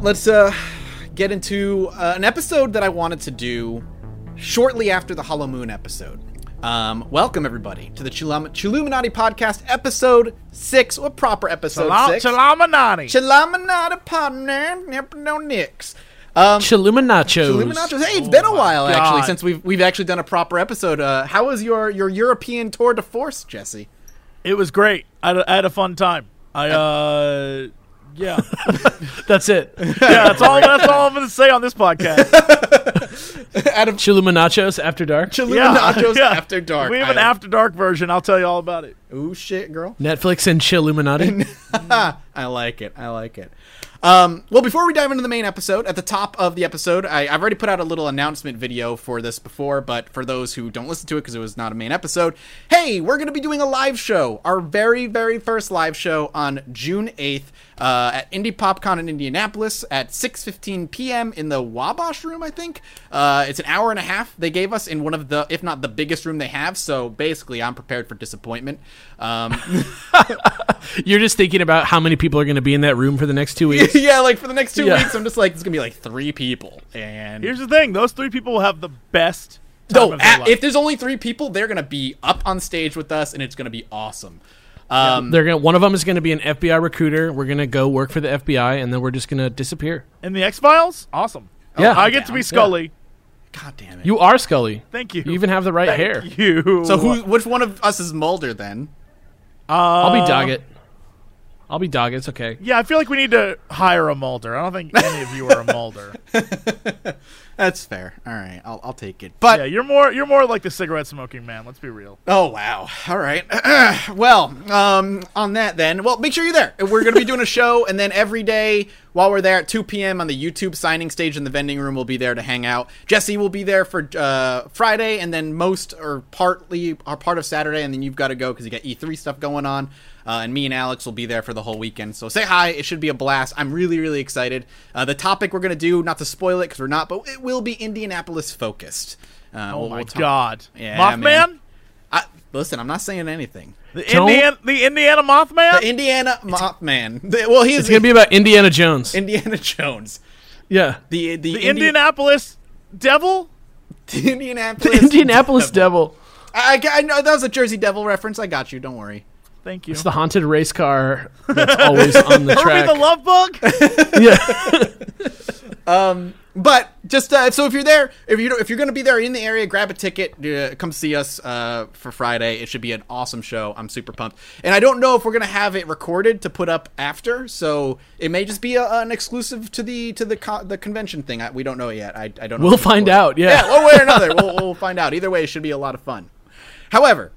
Well, let's uh, get into uh, an episode that I wanted to do shortly after the Hollow Moon episode. Um, welcome everybody to the Chilum- Chilluminati podcast, episode six, or proper episode six. Chalamanani. Chilluminati partner, never no nicks. Um, Chiluminachos. Chiluminachos. Hey, it's been a while my actually since we've we've actually done a proper episode. Uh, how was your your European tour de force, Jesse? It was great. I had a, I had a fun time. I uh yeah. That's it. yeah, that's all that's all I'm going to say on this podcast. Adam Chiluminachos after dark. Chiluminachos yeah. after dark. We have an I- after dark version. I'll tell you all about it. Ooh shit, girl. Netflix and Chilluminati. I like it. I like it. Um, well, before we dive into the main episode, at the top of the episode, I, I've already put out a little announcement video for this before, but for those who don't listen to it because it was not a main episode, hey, we're going to be doing a live show, our very, very first live show on June 8th uh, at Indy PopCon in Indianapolis at 6.15 p.m. in the Wabash room, I think. Uh, it's an hour and a half they gave us in one of the, if not the biggest room they have, so basically I'm prepared for disappointment. Um, You're just thinking about how many people are going to be in that room for the next two weeks. yeah, like for the next two Yeah. weeks, I'm just like, it's gonna be like three people, and Here's the thing: those three people will have the best. No, of their a- life. if there's only three people, they're gonna be up on stage with us, and it's gonna be awesome. Um, They're gonna. One of them is going to be an FBI recruiter. We're going to go work for the FBI, and then we're just going to disappear. in the X Files, awesome. Yeah. I get to be down. Scully. God damn it! You are Scully. Thank you. You even have the right hair. Thank you. so who? Which one of us is Mulder then? Uh, I'll be Doggett. I'll be Doggett. It's okay. Yeah, I feel like we need to hire a Mulder. I don't think any of you are a Mulder. That's fair. All right, I'll, I'll take it. But Yeah, you're more you're more like the cigarette smoking man. Let's be real. Oh wow! All right. well, um, on that then, well, make sure you're there. We're going to be doing a show, and then every day while we're there at 2 p.m. on the YouTube signing stage in the vending room, we'll be there to hang out. Jesse will be there for uh, Friday, and then most or partly are part of Saturday, and then you've got to go because you got E3 stuff going on. Uh, and me and Alex will be there for the whole weekend. So say hi. It should be a blast. I'm really, really excited. Uh, the topic we're going to do, not to spoil it because we're not, but it will be Indianapolis focused. Uh, Oh we'll- my we'll talk- god. Yeah, Mothman? man. I, listen, I'm not saying anything. The Don't- Indiana the Indiana Mothman? The Indiana Mothman. The- well, he's It's going to be about Indiana Jones. Indiana Jones. yeah. The the, the Indi- Indianapolis Devil? the Indianapolis The Indianapolis Devil. I, I, I know that was a Jersey Devil reference. I got you. Don't worry. Thank you. It's the haunted race car that's always on the Herbie track. the Love Bug? yeah. But just uh, so if you're there, if you if you're going to be there in the area, grab a ticket. Uh, come see us uh, for Friday. It should be an awesome show. I'm super pumped, and I don't know if we're going to have it recorded to put up after. So it may just be a, an exclusive to the to the co- the convention thing. I, we don't know yet. I, I don't. know We'll find recorded. out, yeah. yeah, one way or another, we'll, we'll find out. Either way, it should be a lot of fun. However,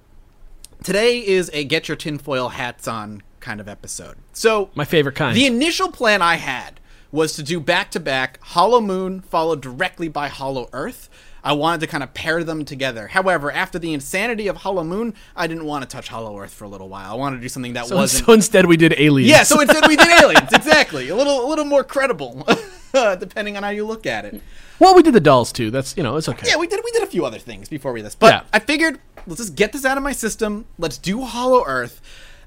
today is a get your tinfoil hats on kind of episode. So My favorite kind. the initial plan I had was to do back to back Hollow Moon followed directly by Hollow Earth. I wanted to kind of pair them together. However, after the insanity of Hollow Moon, I didn't want to touch Hollow Earth for a little while. I wanted to do something that so, wasn't. so instead, we did aliens. yeah, so instead we did aliens. Exactly, a little, a little more credible, depending on how you look at it. well, we did the dolls too. That's you know, it's okay. Yeah, we did. We did a few other things before we this, but Yeah. I figured let's just get this out of my system. Let's do Hollow Earth.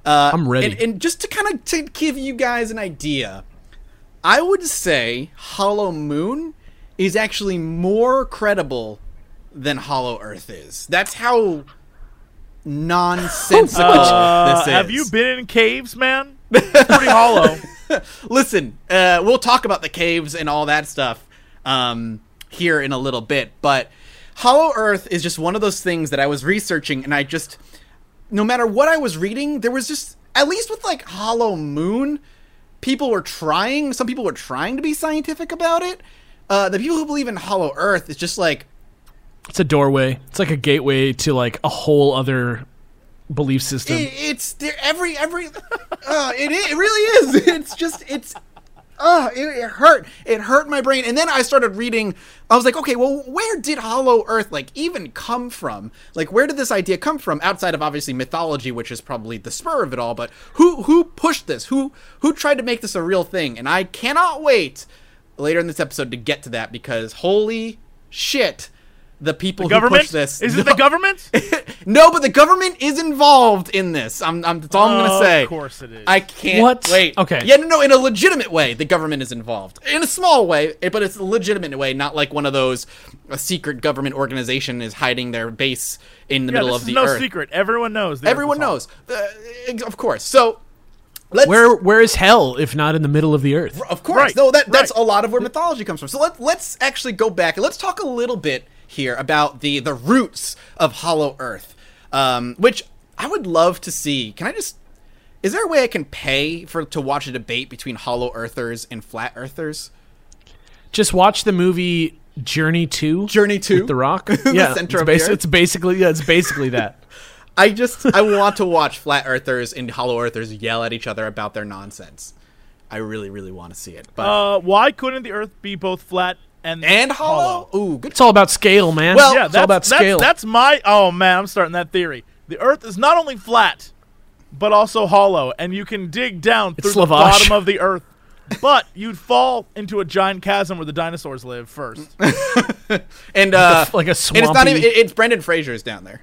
Uh, I'm ready. And, and just to kind of to give you guys an idea, I would say Hollow Moon is actually more credible than Hollow Earth is. That's how nonsensical Uh, this is. have you been in caves, man? It's pretty hollow. Listen, uh, we'll talk about the caves and all that stuff um, here in a little bit, but Hollow Earth is just one of those things that I was researching, and I just, no matter what I was reading, there was just, at least with like Hollow Moon, people were trying, some people were trying to be scientific about it. Uh, the people who believe in Hollow Earth is just like, It's a doorway. It's like a gateway to like a whole other belief system. it, it's there every every uh, it, it really is it's just it's uh it, it hurt. It hurt my brain. And then i started reading i was like okay well where did hollow earth like even come from? Like where did this idea come from outside of obviously mythology which is probably the spur of it all but who who pushed this? Who who tried to make this a real thing? And i cannot wait later in this episode to get to that because holy shit the people The who pushed this. Is it No. the government? No, but the government is involved in this. I'm, I'm that's all I'm gonna say. Of course it is. I can't What? wait. Okay. Yeah, no, no, in a legitimate way, the government is involved. In a small way, eh, but it's a legitimate way, not like one of those a secret government organization is hiding their base in the yeah, middle this of is the no earth. No secret. Everyone knows. the Earth Everyone knows. Uh, of course. So let's Where where is hell if not in the middle of the earth? Of course. Right, No, that that's right. a lot of where mythology comes from. So let let's actually go back and let's talk a little bit here about the the roots of Hollow Earth. Um, which I would love to see. Can I just is there a way I can pay for to watch a debate between Hollow Earthers and Flat Earthers? Just watch the movie Journey Two. Journey to with The Rock. The yeah, center it's, of basi- it's basically yeah, it's basically that. I just I want to watch Flat Earthers and Hollow Earthers yell at each other about their nonsense. I really really want to see it. But Uh, why couldn't the Earth be both flat and and Hollow? Ooh, good It's all about scale, man. Well, Yeah, it's all about that's, that's, scale. that's my. Oh man, I'm starting that theory. The Earth is not only flat, but also hollow, and you can dig down through the bottom of the Earth. But you'd fall into a giant chasm where the dinosaurs live first. and uh, f- like a swamp. and it's not even it- it's Brendan Fraser's down there.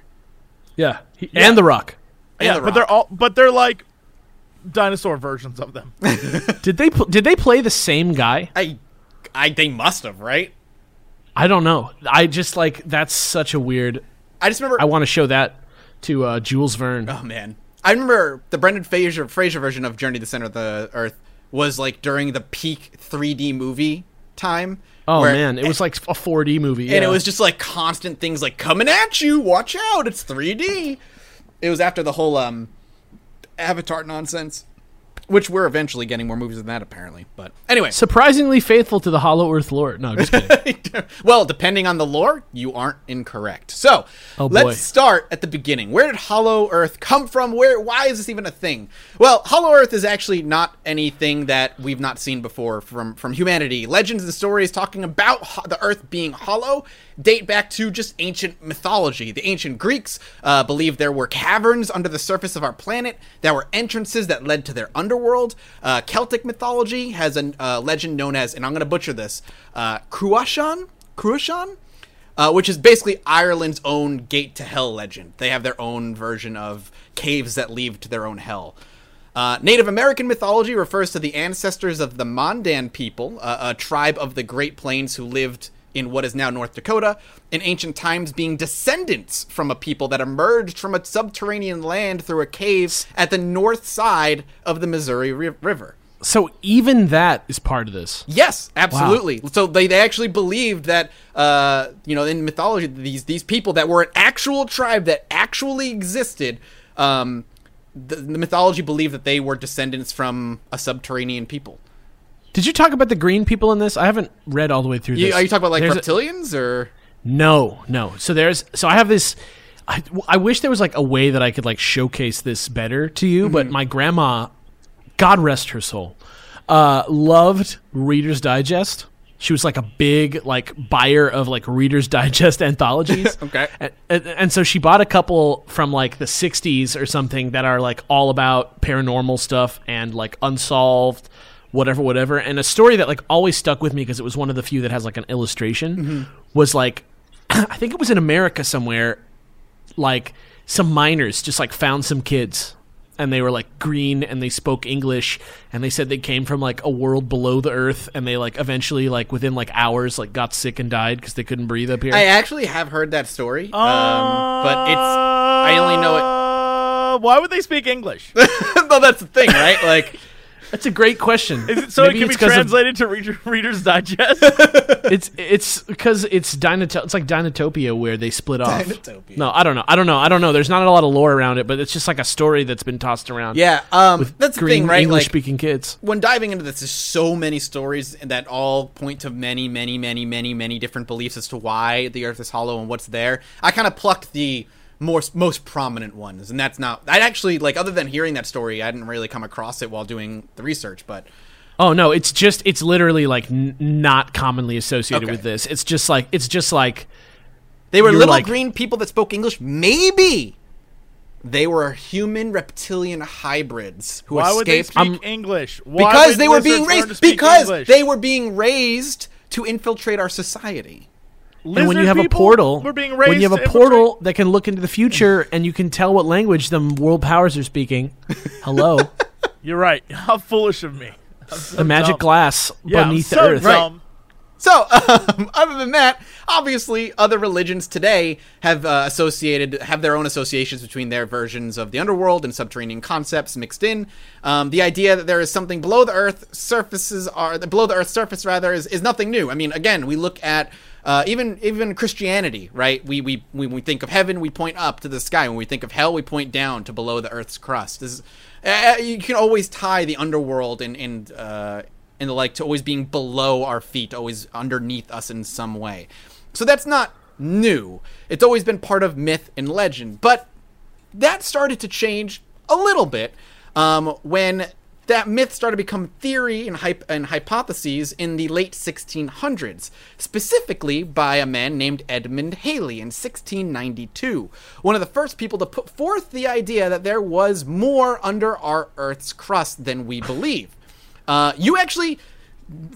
yeah, He- and The Rock. And yeah, The but Rock. they're all. But they're like dinosaur versions of them. Did they pl- did they play the same guy? I, I they must have right. I don't know. I just like that's such a weird. I just remember. I want to show that to uh, Jules Verne. oh man, I remember the Brendan Fraser Fraser version of Journey to the Center of the Earth was like during the peak 3D movie time. oh where- man, it was like a 4D movie, and yeah. it was just like constant things like coming at you. Watch out, it's 3D. It was after the whole um Avatar nonsense, which we're eventually getting more movies than that apparently. But anyway, surprisingly faithful to the Hollow Earth lore. No, just kidding. well, depending on the lore, you aren't incorrect. So, Oh, let's start at the beginning. Where did Hollow Earth come from? Where why is this even a thing? Well, Hollow Earth is actually not anything that we've not seen before from from humanity. Legends and stories talking about ho- the Earth being hollow date back to just ancient mythology. The ancient Greeks uh, believed there were caverns under the surface of our planet that were entrances that led to their underworld. Uh, Celtic mythology has a uh, legend known as, and I'm going to butcher this, uh, Cruachan? Cruachan? Uh, which is basically Ireland's own gate to hell legend. They have their own version of caves that lead to their own hell. Uh, Native American mythology refers to the ancestors of the Mandan people, uh, a tribe of the Great Plains who lived in what is now North Dakota, in ancient times being descendants from a people that emerged from a subterranean land through a cave at the north side of the Missouri Ri- River. so even that is part of this. Yes, absolutely. So they, they actually believed that uh, you know in mythology these these people that were an actual tribe that actually existed. Um, the, the mythology believed that they were descendants from a subterranean people. Did you talk about the green people in this? I haven't read all the way through You, this. are you talking about like There's a- reptilians or? No, no. So there's so I have this. I, I wish there was like a way that I could like showcase this better to you, but my grandma, God rest her soul, uh, loved Reader's Digest. She was like a big like buyer of like Reader's Digest anthologies. Okay. and, and, and so she bought a couple from like the 60s or something that are like all about paranormal stuff and like unsolved whatever whatever and a story that like always stuck with me because it was one of the few that has like an illustration was like i think it was in america somewhere like some miners just like found some kids and they were like green and they spoke english and they said they came from like a world below the earth and they like eventually like within like hours like got sick and died because they couldn't breathe up here I actually have heard that story, um, but it's I only know it. Uh, why would they speak English? no, that's the thing, right? Like That's a great question. Is it so Maybe it can be it's 'cause of- translated to Reader, Reader's Digest? it's it's because it's Dinoto- It's like Dinotopia where they split off. Dinotopia. No, I don't know. I don't know. I don't know. There's not a lot of lore around it, but it's just like a story that's been tossed around. yeah, um, that's the thing, right? English Like speaking kids. when diving into this, there's so many stories that all point to many, many, many, many, many different beliefs as to why the Earth is hollow and what's there. I kind of plucked the more most prominent ones, and that's not. I actually like other than hearing that story, I didn't really come across it while doing the research. But Oh no, it's just it's literally like n- not commonly associated Okay. with this. It's just like it's just like they were little like- green people that spoke English. Maybe they were human reptilian hybrids who Why would they escaped speak I'm- English? Why because would they were being raised because English? they were being raised to infiltrate our society. And when you have a people portal, were being when you have a to portal that can look into the future and you can tell what language the world powers are speaking. Hello, You're right. How foolish of me. So the magic dumb. glass Yeah, beneath so the earth. dumb. So, um, other than that, obviously, other religions today have uh, associated have their own associations between their versions of the underworld and subterranean concepts mixed in. Um, the idea that there is something below the earth surfaces are below the earth's surface rather is, is nothing new. I mean, again, we look at uh, even even Christianity, right? We, we when we think of heaven, we point up to the sky. When we think of hell, we point down to below the earth's crust. This is, uh, you can always tie the underworld and and uh, and the like to always being below our feet, always underneath us in some way. So that's not new. It's always been part of myth and legend. But that started to change a little bit um, when that myth started to become theory and, hype- and hypotheses in the late 1600s, specifically by a man named Edmund Halley in 1692. One of the first people to put forth the idea that there was more under our Earth's crust than we believe. Uh, you actually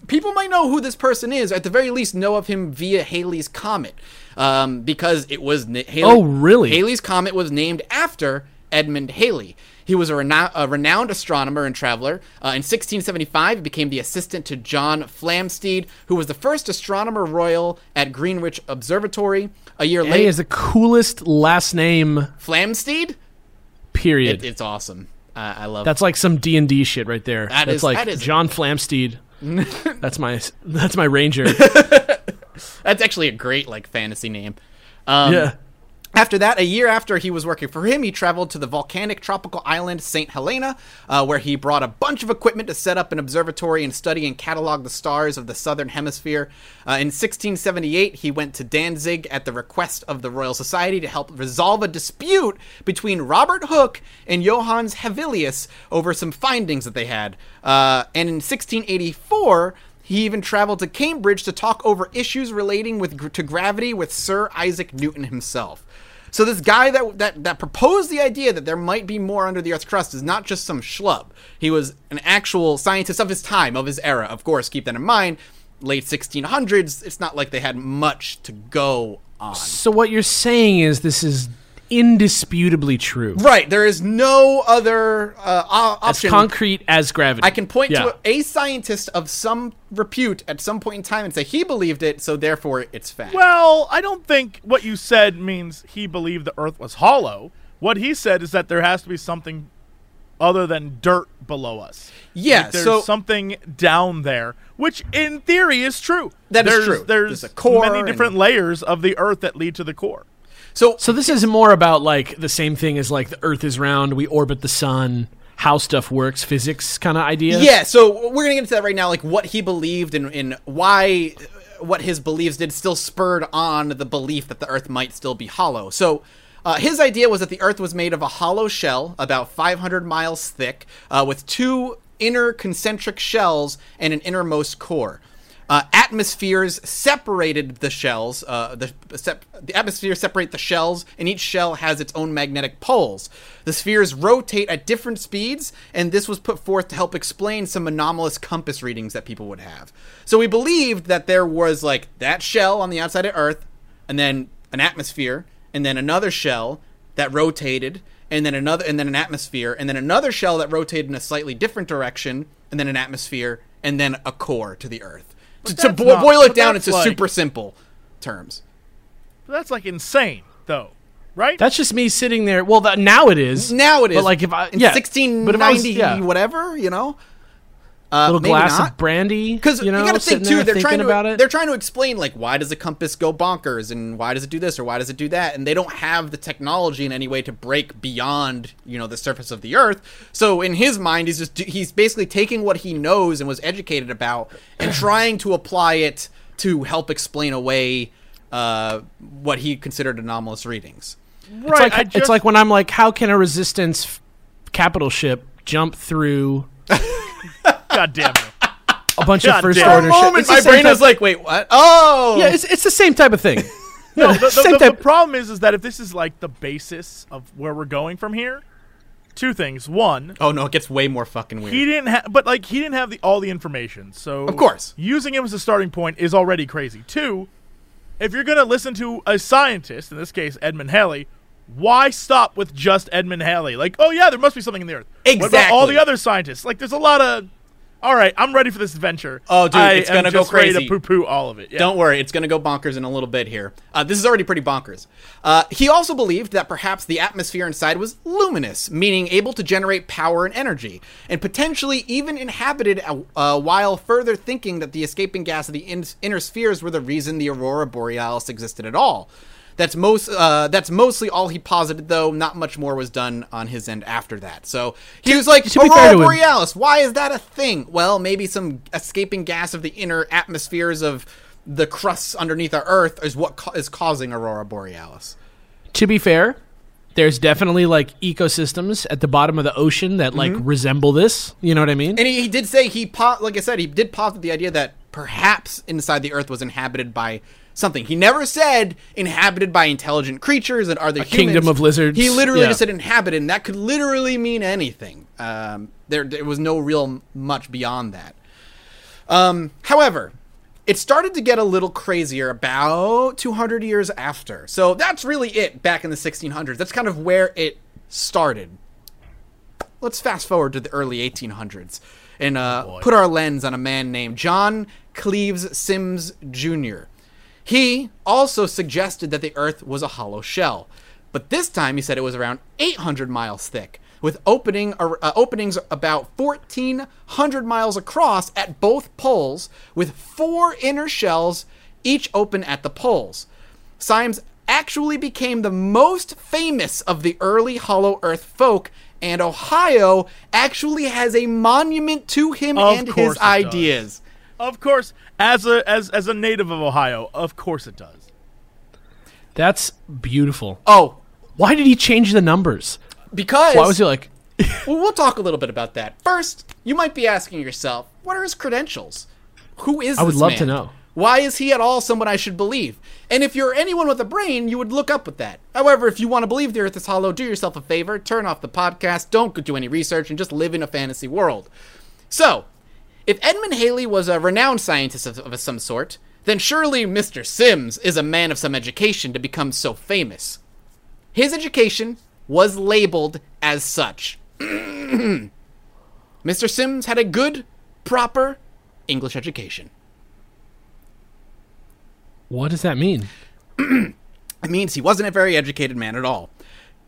people might know who this person is. At the very least, know of him via Halley's Comet, um, because it was na- Halley, Oh, really? Halley's Comet was named after Edmund Halley. He was a, reno- a renowned astronomer and traveler. Uh, in 1675, he became the assistant to John Flamsteed, who was the first astronomer royal at Greenwich Observatory. A year later, He has the coolest last name. Flamsteed. Period. It, it's awesome. Uh, I love. that's like some D and D shit right there. That that's is- like that is- John Flamsteed. that's my that's my ranger. That's actually a great like fantasy name. Um, yeah. After that, a year after he was working for him, he traveled to the volcanic tropical island St. Helena, uh, where he brought a bunch of equipment to set up an observatory and study and catalog the stars of the southern hemisphere. Uh, in 1678, he went to Danzig at the request of the Royal Society to help resolve a dispute between Robert Hooke and Johannes Hevelius over some findings that they had. Uh, and in 1684, he even traveled to Cambridge to talk over issues relating with to gravity with Sir Isaac Newton himself. So this guy that, that that proposed the idea that there might be more under the Earth's crust is not just some schlub. He was an actual scientist of his time, of his era. Of course, keep that in mind. Late 1600s, it's not like they had much to go on. So what you're saying is this is indisputably true. Right, there is no other uh, o- As concrete as gravity. I can point Yeah. to a, a scientist of some repute at some point in time and say he believed it, so therefore it's fact. Well, I don't think what you said means he believed the Earth was hollow. What he said is that there has to be something other than dirt below us. Yeah, Like, there's so- something down there, which in theory is true. That is there's, true. There's, There's a core many and- different layers of the Earth that lead to the core. So So this is more about like the same thing as like the Earth is round, we orbit the sun, how stuff works, physics kind of idea. Yeah, so we're gonna get into that right now, like what he believed and, and why what his beliefs did still spurred on the belief that the Earth might still be hollow. So. Uh, his idea was that the Earth was made of a hollow shell, about 500 miles thick, uh, with two inner concentric shells and an innermost core. Uh, atmospheres separated the shells. Uh, the, the atmospheres separate the shells, and each shell has its own magnetic poles. The spheres rotate at different speeds, and this was put forth to help explain some anomalous compass readings that people would have. So we believed that there was like that shell on the outside of Earth, and then an atmosphere, and then another shell that rotated, and then another, and then an atmosphere, and then another shell that rotated in a slightly different direction, and then an atmosphere, and then a core to the Earth. To, to bo- not- boil it down that's into like- super simple terms. That's like insane, though, right? That's just me sitting there. Well, that, now it is. Now it is. But like if I in yeah, 1690 but if I was, yeah, whatever, you know, uh, little glass not. of brandy, Because you know, got to think too. They're trying to about it. they're trying to explain like why does a compass go bonkers and why does it do this or why does it do that, and they don't have the technology in any way to break beyond you know the surface of the Earth. So in his mind, he's just he's basically taking what he knows and was educated about and trying to apply it to help explain away uh, what he considered anomalous readings. It's right. like I it's like when I'm like, how can a resistance capital ship jump through God damn you. a bunch God of first damn. order shit? It's the my brain type- was like, wait, what? Oh, yeah, it's it's the same type of thing. No, the, the- Same the- the problem is, is that if this is like the basis of where we're going from here, two things. One, Oh no, it gets way more fucking weird. he didn't have, but like he didn't have the all the information. So Of course. using him as a starting point is already crazy. Two, if you're going to listen to a scientist, in this case Edmund Halley, why stop with just Edmund Halley? Like, oh yeah, there must be something in the Earth. What about all the other scientists? Like, there's a lot of. All right, I'm ready for this adventure. Oh, dude, I it's gonna go just ready crazy. to poo-poo all of it. Yeah. Don't worry, it's going to go bonkers in a little bit here. Uh, this is already pretty bonkers. Uh, he also believed that perhaps the atmosphere inside was luminous, meaning able to generate power and energy, and potentially even inhabited, uh, uh, while further thinking that the escaping gas of the in- inner spheres were the reason the aurora borealis existed at all. That's most. Uh, that's mostly all he posited, though. Not much more was done on his end after that. So he was like, to be fair "Aurora borealis. Why is that a thing? Well, maybe some escaping gas of the inner atmospheres of the crusts underneath our Earth is what ca- is causing aurora borealis. To be fair, there's definitely like ecosystems at the bottom of the ocean that like resemble this. You know what I mean? And he, he did say he, po- like I said, he did posit the idea that perhaps inside the Earth was inhabited by something. He never said inhabited by intelligent creatures and are there humans. kingdom of lizards. He literally Yeah. just said inhabited, and that could literally mean anything. Um, there, there was no real much beyond that. Um, however, it started to get a little crazier about 200 years after. So that's really it back in the 1600s. That's kind of where it started. Let's fast forward to the early 1800s and uh, put our lens on a man named John Cleves Symmes Jr. He also suggested that the Earth was a hollow shell, but this time he said it was around 800 miles thick, with opening uh, openings about 1,400 miles across at both poles, with four inner shells, each open at the poles. Symmes actually became the most famous of the early Hollow Earth folk, and Ohio actually has a monument to him Of and his ideas. does. Ideas. Of course, as a as as a native of Ohio, of course it does. That's beautiful. Oh, Why did he change the numbers? because Why was he like? Well, we'll talk a little bit about that. First, you might be asking yourself, what are his credentials? Who is he? I would this love man? to know. Why is he at all someone I should believe? And if you're anyone with a brain, you would look up with that. However, if you want to believe the earth is hollow, do yourself a favor, turn off the podcast, don't do any research, and just live in a fantasy world. So, if Edmund Halley was a renowned scientist of, of some sort, then surely Mr. Symmes is a man of some education to become so famous. His education was labeled as such. Mr. Symmes had a good, proper English education. What does that mean? It means he wasn't a very educated man at all.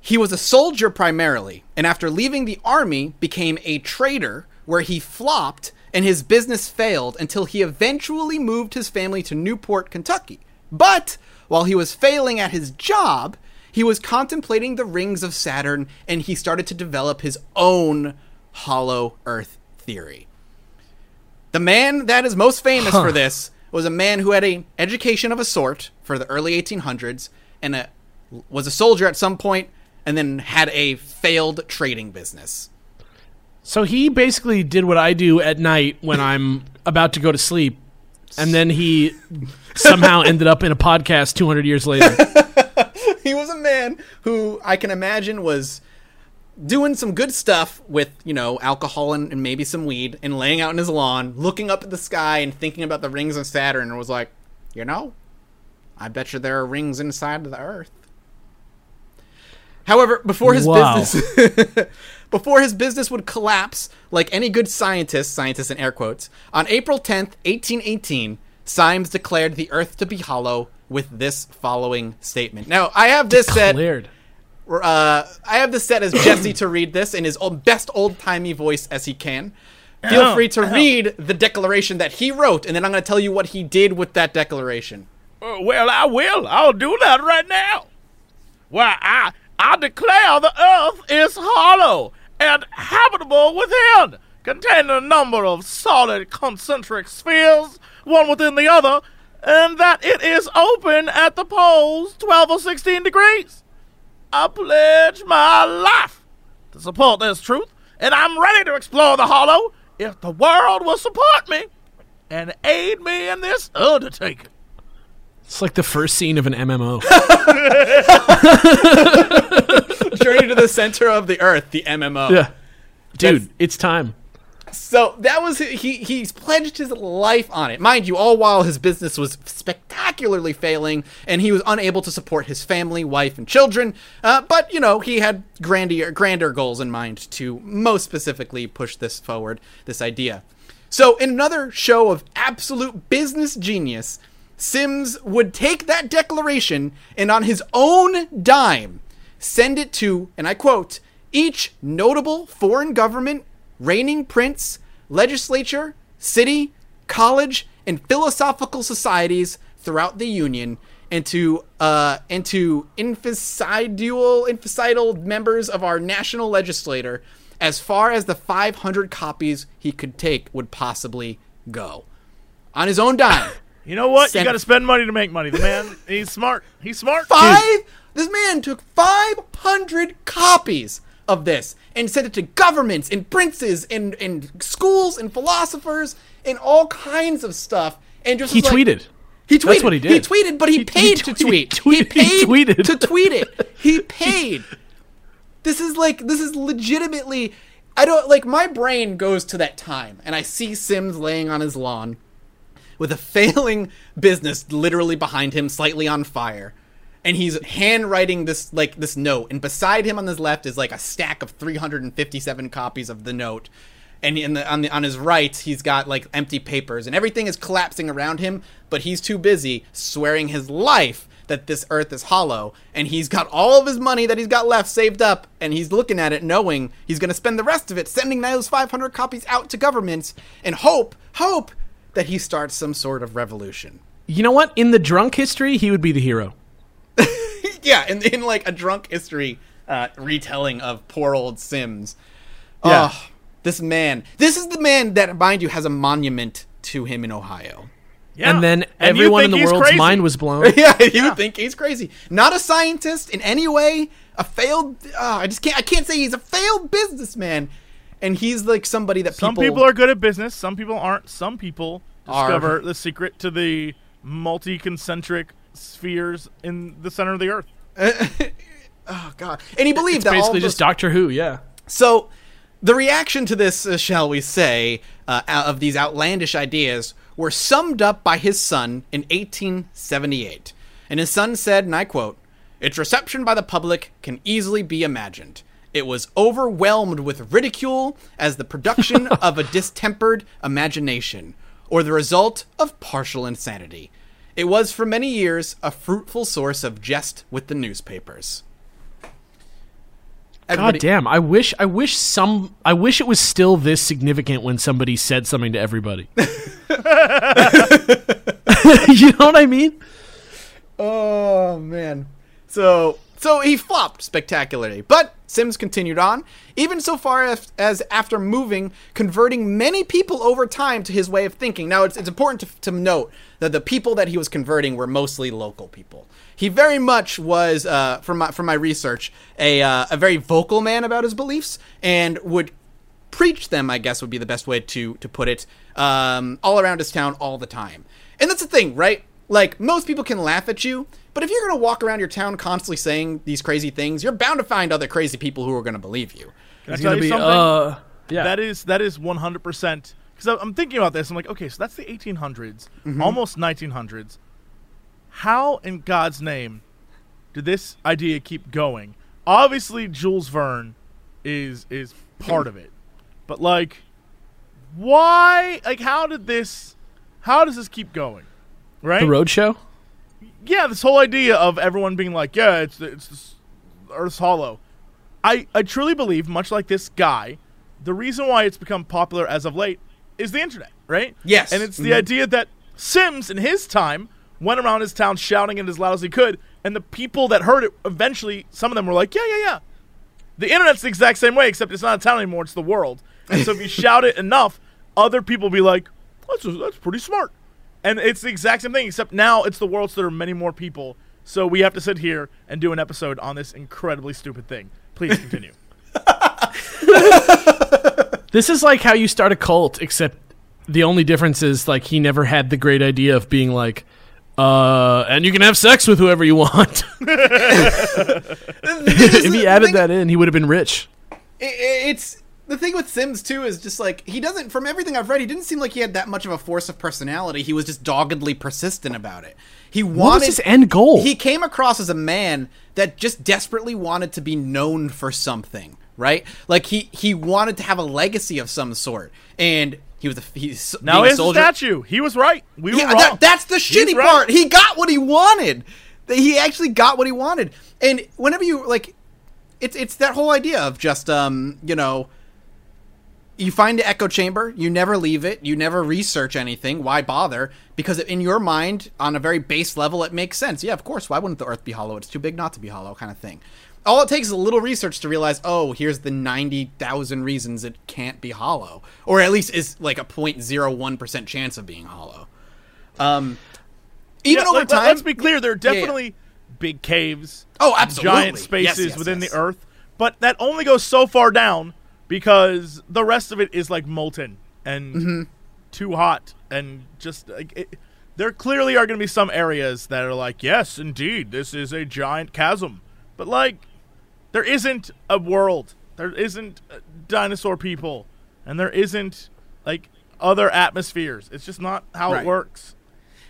He was a soldier primarily, and after leaving the army, became a trader where he flopped and his business failed until he eventually moved his family to Newport, Kentucky. But while he was failing at his job, he was contemplating the rings of Saturn and he started to develop his own hollow earth theory. The man that is most famous for this was a man who had an education of a sort for the early 1800s and a, was a soldier at some point and then had a failed trading business. So he basically did what I do at night when I'm about to go to sleep, and then he somehow ended up in a podcast 200 years later. he was a man who I can imagine was doing some good stuff with, you know, alcohol and, and maybe some weed and laying out in his lawn, looking up at the sky and thinking about the rings of Saturn and was like, you know, I bet you there are rings inside of the earth. However, before his Wow. business before his business would collapse, like any good scientist, scientist in air quotes, on April 10th, 1818, Symmes declared the earth to be hollow with this following statement. Now, I have this set Cleared. uh, I have this set as Jesse to read this in his old, best old timey voice as he can. Feel free to read the declaration that he wrote, and then I'm going to tell you what he did with that declaration. Uh, well, I will. I'll do that right now. Why, I I declare the earth is hollow and habitable within, containing a number of solid concentric spheres, one within the other, and that it is open at the poles 12 or 16 degrees. I pledge my life to support this truth, and I'm ready to explore the hollow if the world will support me and aid me in this undertaking. It's like the first scene of an MMO. Journey to the center of the earth, the MMO. yeah. Dude, That's- it's time. So that was he. He's pledged his life on it, mind you. All while his business was spectacularly failing, and he was unable to support his family, wife, and children. Uh, but you know, he had grander, grander goals in mind to most specifically push this forward, this idea. So, in another show of absolute business genius, Symmes would take that declaration and, on his own dime, send it to, and I quote, each notable foreign government reigning prince, legislature, city, college, and philosophical societies throughout the Union, and to uh, and to inficidal inficidal members of our national legislature, as far as the 500 copies he could take would possibly go, on his own dime. You know what? Send- you got to spend money to make money. The man, he's smart. He's smart. Five. This man took 500 copies of this and sent it to governments and princes and, and schools and philosophers and all kinds of stuff. And just He like- tweeted. He tweeted. That's what he did. He tweeted, but he, He- paid he to tweet- tweet. he he paid tweeted. to tweet it. He paid. this is like this is legitimately. I don't like my brain goes to that time, and I see Symmes laying on his lawn with a failing business literally behind him, slightly on fire. And he's handwriting this like this note, and beside him on his left is like a stack of 357 copies of the note. And in the, on the on his right, he's got like empty papers, and everything is collapsing around him. But he's too busy swearing his life that this earth is hollow, and he's got all of his money that he's got left saved up, and he's looking at it, knowing he's going to spend the rest of it sending those 500 copies out to governments, and hope, hope that he starts some sort of revolution. You know what? In the drunk history, he would be the hero. yeah, in, in like a drunk history uh, retelling of poor old Symmes. Yeah. Oh, this man. This is the man that, mind you, has a monument to him in Ohio. Yeah. And then And everyone in the world's crazy. mind was blown. yeah, you would think he's crazy. Not a scientist in any way. A failed. Uh, I just can't. I can't say he's a failed businessman. And he's like somebody that people, Some people, people are good at business. Some people aren't. Some people Are. discover the secret to the multi-concentric spheres in the center of the earth. Oh God! And he believed that all Basically, just those- Doctor Who. Yeah. So, the reaction to this, uh, shall we say, uh, of these outlandish ideas were summed up by his son in 1878. And his son said, and I quote, Its reception by the public can easily be imagined. It was overwhelmed with ridicule as the production of a distempered imagination, or the result of partial insanity. It was for many years a fruitful source of jest with the newspapers. God damn! I wish, I wish some, I wish it was still this significant when somebody said something to everybody. you know what I mean? Oh man. So so he flopped spectacularly, but Symmes continued on, even so far as, after moving, converting many people over time to his way of thinking. Now it's, it's important to, to note that the people that he was converting were mostly local people. He very much was, uh, from my from my research, a uh, a very vocal man about his beliefs and would preach them, I guess would be the best way to to put it, um, all around his town all the time. And that's the thing, right? Like most people can laugh at you, but if you're gonna walk around your town constantly saying these crazy things, you're bound to find other crazy people who are gonna believe you. Can I tell gonna you be, something? uh, yeah. That is that is one hundred percent. Because I'm thinking about this, I'm like, okay, so that's the 1800s, Mm-hmm. almost 1900s. How in God's name did this idea keep going? Obviously, Jules Verne is is part of it, but like, why? Like, how did this? How does this keep going? Right? the road show. yeah, this whole idea of everyone being like, yeah, it's it's this Earth's hollow. I I truly believe, much like this guy, the reason why it's become popular as of late is the internet, right? Yes. and it's the Mhm. idea that Symmes in his time went around his town shouting it as loud as he could, and the people that heard it eventually, some of them were like, yeah, yeah, yeah. The internet's the exact same way, except it's not a town anymore; it's the world. And so if you shout it enough, other people will be like, "That's that's pretty smart." And it's the exact same thing, except now it's the world, so there are many more people. So we have to sit here and do an episode on this incredibly stupid thing. Please continue. This is like how you start a cult, except the only difference is like he never had the great idea of being like, uh, and you can have sex with whoever you want. if he added that in, he would have been rich. I- I- it's the thing with Symmes too is just like he doesn't. From everything I've read, he didn't seem like he had that much of a force of personality. He was just doggedly persistent about it. He wanted What was his end goal? he came across as a man that just desperately wanted to be known for something, right? Like he he wanted to have a legacy of some sort, and he was a he's Now being a here's the soldier. statue. He was right. We were Yeah, wrong. that, that's the shitty right. part. He got what he wanted. He actually got what he wanted. And whenever you like, it's it's that whole idea of just um you know. You find the echo chamber, you never leave it, you never research anything. Why bother? Because in your mind, on a very base level, it makes sense. Yeah, of course. Why wouldn't the Earth be hollow? It's too big not to be hollow, kind of thing. All it takes is a little research to realize, oh, here's the 90,000 reasons it can't be hollow. Or at least is like a 0.01% chance of being hollow. Um, even Yeah, over let- time. Let's be clear. There are Yeah, yeah. definitely big caves, Oh, absolutely. giant Yes, spaces yes, within yes. the earth, but that only goes so far down because the rest of it is like molten and Mm-hmm. too hot and just like it, there clearly are going to be some areas that are like, yes, indeed, this is a giant chasm, but like there isn't a world, there isn't uh, dinosaur people, and there isn't like other atmospheres. It's just not how Right. it works.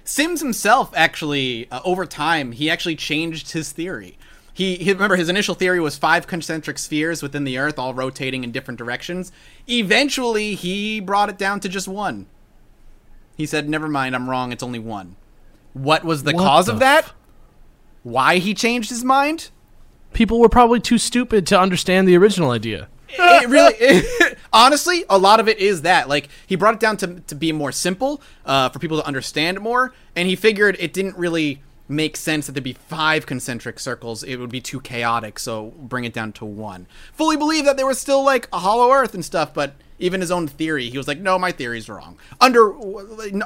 Symmes himself actually, uh, over time, he actually changed his theory. He, he remember his initial theory was five concentric spheres within the Earth, all rotating in different directions. Eventually, he brought it down to just one. He said, "Never mind, I'm wrong. It's only one." What was the What cause the of that? f- Why he changed his mind? People were probably too stupid to understand the original idea. it really honestly a lot of it is that like he brought it down to, to be more simple uh, for people to understand more and he figured it didn't really make sense that there'd be five concentric circles it would be too chaotic so bring it down to one fully believe that there was still like a hollow earth and stuff but even his own theory he was like no my theory's wrong under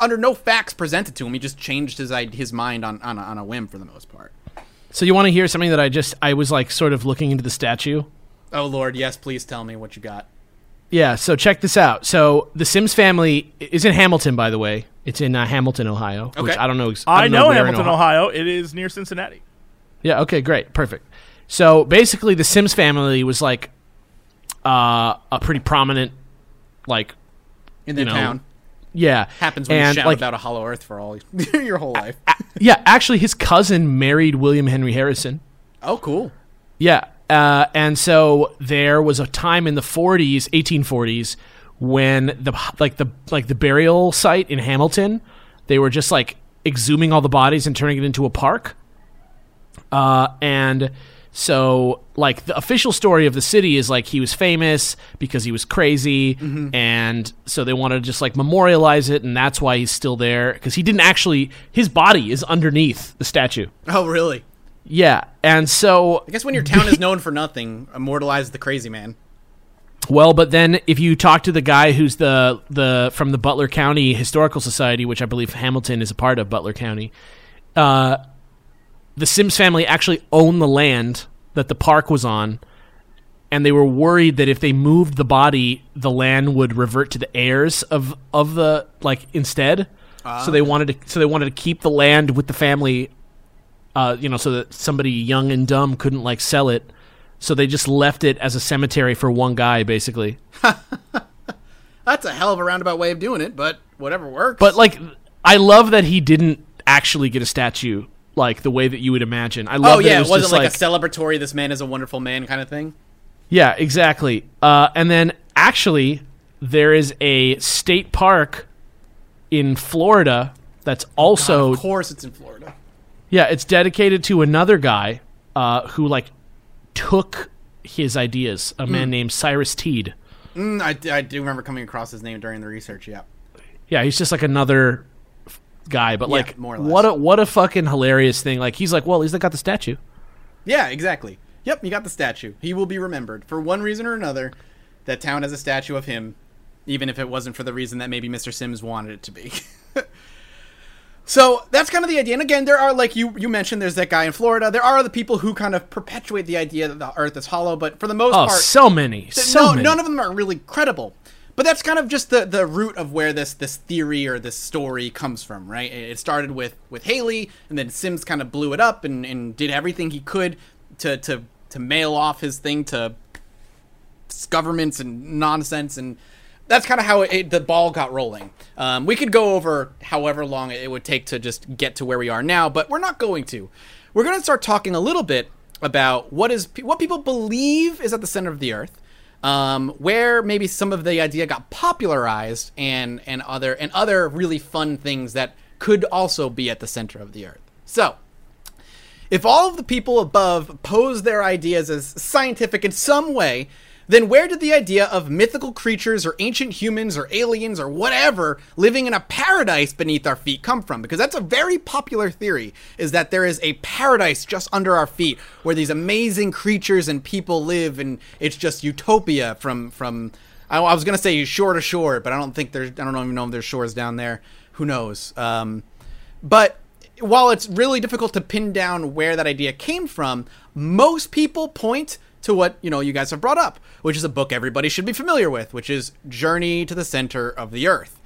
under no facts presented to him he just changed his his mind on on a, on a whim for the most part So you want to hear something that I just I was like sort of looking into the statue. oh lord yes please tell me what you got Yeah, so check this out. So the Symmes family is in Hamilton, by the way. It's in uh, Hamilton, Ohio. Which I don't know. ex- I, don't know, where Hamilton, Ohio. It is near Cincinnati. Yeah. Okay. Great. Perfect. So basically, the Symmes family was like uh, a pretty prominent, like in the You know, town yeah, happens when and you shout like about a hollow earth for all your whole life yeah. Actually, his cousin married William Henry Harrison. oh cool Yeah. Uh, and so there was a time in the 40s, 1840s, when the like the like the burial site in Hamilton, they were just like exhuming all the bodies and turning it into a park. Uh, and so like the official story of the city is like he was famous because he was crazy and so they wanted to just like memorialize it and that's why he's still there because he didn't actually his body is underneath the statue. Oh, really? Yeah. And so I guess when your town is known for nothing, immortalize the crazy man. Well, but then if you talk to the guy who's the the from the Butler County Historical Society, which I believe Hamilton is a part of Butler County, uh, the Symmes family actually owned the land that the park was on, and they were worried that if they moved the body, the land would revert to the heirs of of the like instead. so they wanted to so they wanted to keep the land with the family, uh, you know, so that somebody young and dumb couldn't like sell it. So they just left it as a cemetery for one guy, basically. That's a hell of a roundabout way of doing it, but whatever works. But like, I love that he didn't actually get a statue like the way that you would imagine. I love that. oh yeah, it it was wasn't like, like, a celebratory "this man is a wonderful man" kind of thing. yeah, exactly. Uh, and then actually, there is a state park in Florida that's also of course, it's in Florida. yeah, it's dedicated to another guy uh, who like took his ideas. A man named Cyrus Teed. Mm, I, I do remember coming across his name during the research. Yeah. Yeah, he's just like another guy, but Yeah, like more what a what a fucking hilarious thing. Like he's like, well, I got the statue. Yeah, exactly. Yep, you got the statue. He will be remembered for one reason or another. That town has a statue of him, even if it wasn't for the reason that maybe Mr. Symmes wanted it to be. so that's kind of the idea. And again, there are like you you mentioned, there's that guy in Florida. There are other people who kind of perpetuate the idea that the Earth is hollow, but for the most Oh, part, so many, th- so no, many. none of them are really credible. But that's kind of just the, the root of where this this theory or this story comes from, right? It it started with with Halley, and then Symmes kind of blew it up and, and did everything he could to to to mail off his thing to governments and nonsense and that's kind of how it, the ball got rolling. Um, we could go over however long it would take to just get to where we are now, but we're not going to. We're going to start talking a little bit about what is what people believe is at the center of the earth, um, where maybe some of the idea got popularized, and and other and other really fun things that could also be at the center of the earth. So, if all of the people above pose their ideas as scientific in some way, then where did the idea of mythical creatures or ancient humans or aliens or whatever living in a paradise beneath our feet come from? Because that's a very popular theory, is that there is a paradise just under our feet where these amazing creatures and people live and it's just utopia from from I, I was gonna say shore to shore, but I don't think there's I don't even know if there's shores down there. Who knows? Um, but while it's really difficult to pin down where that idea came from, most people point to what you know you guys have brought up, which is a book everybody should be familiar with, which is Journey to the Center of the Earth.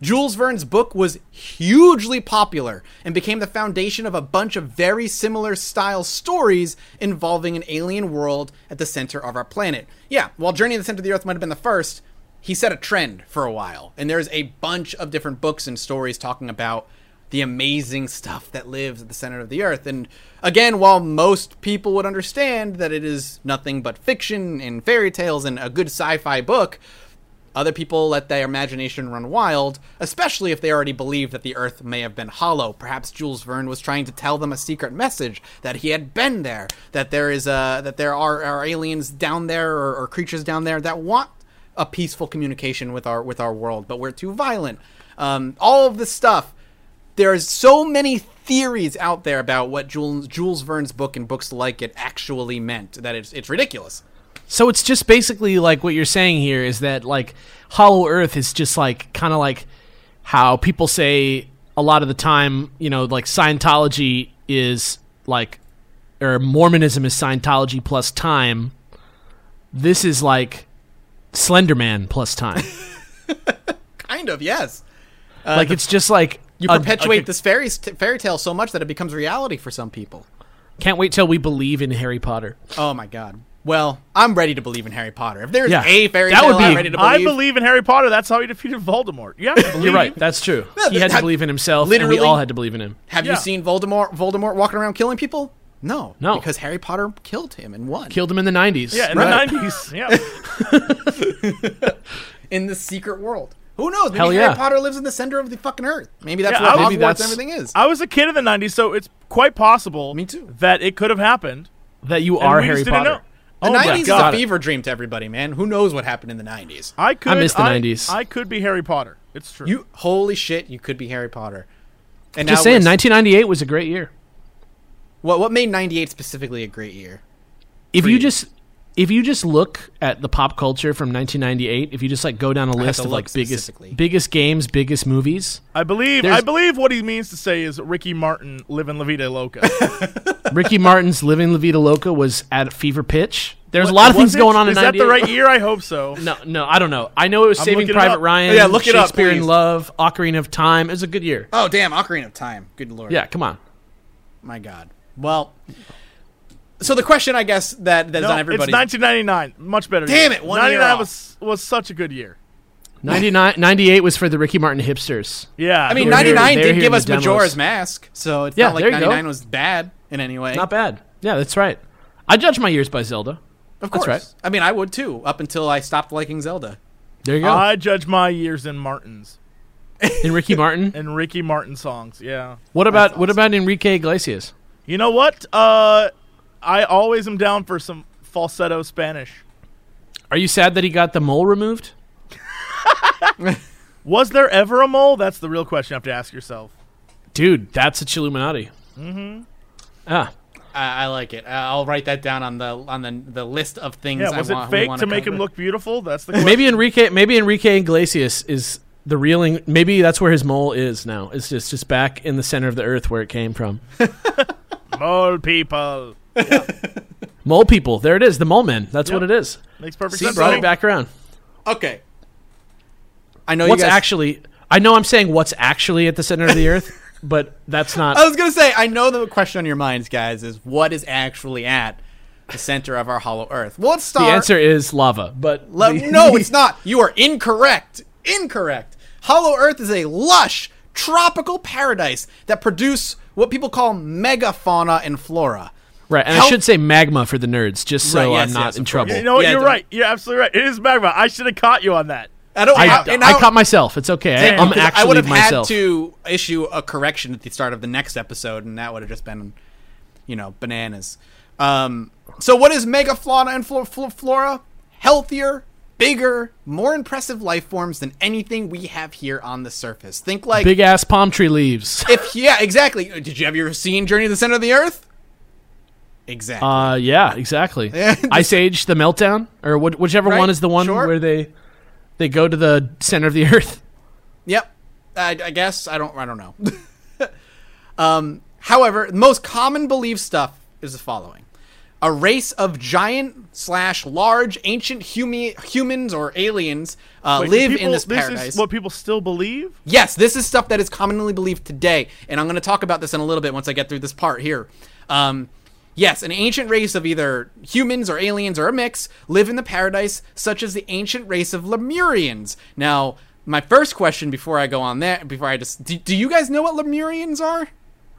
Jules Verne's book was hugely popular and became the foundation of a bunch of very similar style stories involving an alien world at the center of our planet. Yeah, while Journey to the Center of the Earth might have been the first, he set a trend for a while. And there's a bunch of different books and stories talking about the amazing stuff that lives at the center of the earth. And again, while most people would understand that it is nothing but fiction and fairy tales and a good sci fi book, other people let their imagination run wild, especially if they already believe that the earth may have been hollow. Perhaps Jules Verne was trying to tell them a secret message that he had been there, that there is a that there are, are aliens down there or, or creatures down there that want a peaceful communication with our with our world, but we're too violent. Um, all of this stuff there's so many theories out there about what Jules, Jules Verne's book and books like it actually meant that it's it's ridiculous. So it's just basically like what you're saying here is that like Hollow Earth is just like kind of like how people say a lot of the time, you know, like Scientology is like or Mormonism is Scientology plus time. This is like Slenderman plus time. kind of, yes. Uh, like the, it's just like you perpetuate a, a, this fairy fairy tale so much that it becomes reality for some people. Can't wait till we believe in Harry Potter. Oh my god. Well, I'm ready to believe in Harry Potter. If there's yeah, a fairy that tale, would be, I'm ready to believe. I believe in Harry Potter. That's how he defeated Voldemort. Yeah, you're right. That's true. Yeah, he had to believe in himself, literally, and we all had to believe in him. Have yeah. you seen Voldemort? Voldemort walking around killing people? No, no, because Harry Potter killed him and won. Killed him in the '90s. Yeah, in right. the '90s. Yeah. In the secret world. Who knows? Maybe Hell Harry yeah. Potter lives in the center of the fucking earth. Maybe that's yeah, where Hogwarts that's, everything is. I was a kid in the '90s, so it's quite possible. Me too. That it could have happened. That you are Harry Potter. The oh 90s is a fever dream to everybody, man. Who knows what happened in the 90s? I could. I miss the I, 90s. I could be Harry Potter. It's true. You holy shit, you could be Harry Potter. And just saying, 1998 was a great year. What what made 98 specifically a great year? If you, you just if you just look at the pop culture from 1998, if you just like go down a list of like biggest biggest games, biggest movies, I believe I believe what he means to say is Ricky Martin living La Vida Loca. Ricky Martin's Living La Vida Loca was at fever pitch. There's what, a lot of things it? going on is in that the right year? I hope so. No, no, I don't know. I know it was I'm Saving Private Ryan. Oh, yeah, look it up. Shakespeare in Love, Ocarina of Time. It was a good year. Oh damn, Ocarina of Time. Good lord. Yeah, come on. My God. Well, so the question, I guess, that that's no, on everybody. It's 1999. Much better. Damn year. it! 99 was was such a good year. 99, 98 was for the Ricky Martin hipsters. Yeah, I mean, 99 did give us Majora's Mask, so it's yeah, not like 99 was bad in any way. Not bad. Yeah, that's right. I judge my years by Zelda. Of course. That's right. I mean, I would too, up until I stopped liking Zelda. There you go. I judge my years in Martin's. In Ricky Martin? in Ricky Martin songs, yeah. What about awesome. what about Enrique Iglesias? You know what? Uh I always am down for some falsetto Spanish. Are you sad that he got the mole removed? Was there ever a mole? That's the real question you have to ask yourself. Dude, that's a Chilluminati. Mm-hmm. Ah. I, I like it. I'll write that down on the on the, the list of things. Yeah, was I it fake to make him look beautiful? That's the question. maybe Enrique. Maybe Enrique Iglesias is the reeling. Maybe that's where his mole is now. It's just just back in the center of the earth where it came from. mole people. mole people. There it is. The mole men. That's yep. what it is. Makes perfect See, sense. Brought it back around. Okay. I know what's guys- actually. I know I'm saying what's actually at the center of the earth, but that's not. I was gonna say I know the question on your minds, guys, is what is actually at the center of our hollow Earth? Well, let's The answer is lava, but Le- the- no, it's not. You are incorrect. Incorrect. Hollow Earth is a lush tropical paradise that produce what people call megafauna and flora. Right. And How- I should say magma for the nerds, just so Right, yes, I'm not yes, in trouble. You know what? Yeah, You're don't- right. You're absolutely right. It is magma. I should have caught you on that. I don't. I, I, and I I- caught myself. It's okay. I, I'm because actually I would have myself. had to issue a correction at the start of the next episode, and that would have just been, you know, bananas. Um, so, what is megafauna and flo- flo- flora? Healthier, bigger, more impressive life forms than anything we have here on the surface. Think like Big ass palm tree leaves. if yeah, exactly. Did you have you ever seen Journey to the Center of the Earth? Exactly. Uh, yeah, exactly. Ice Age, the meltdown, or wh- whichever Right, one is the one sure. where they they go to the center of the earth. Yep. I, I guess I don't. I don't know. um, however, the most common belief stuff is the following: a race of giant slash large ancient humi- humans or aliens uh, Wait, live people- in this This paradise. is what people still believe. Yes, this is stuff that is commonly believed today, and I'm going to talk about this in a little bit once I get through this part here. Um, yes, an ancient race of either humans or aliens or a mix live in the paradise, such as the ancient race of Lemurians. Now, my first question before I go on that, before I just do, do you guys know what Lemurians are?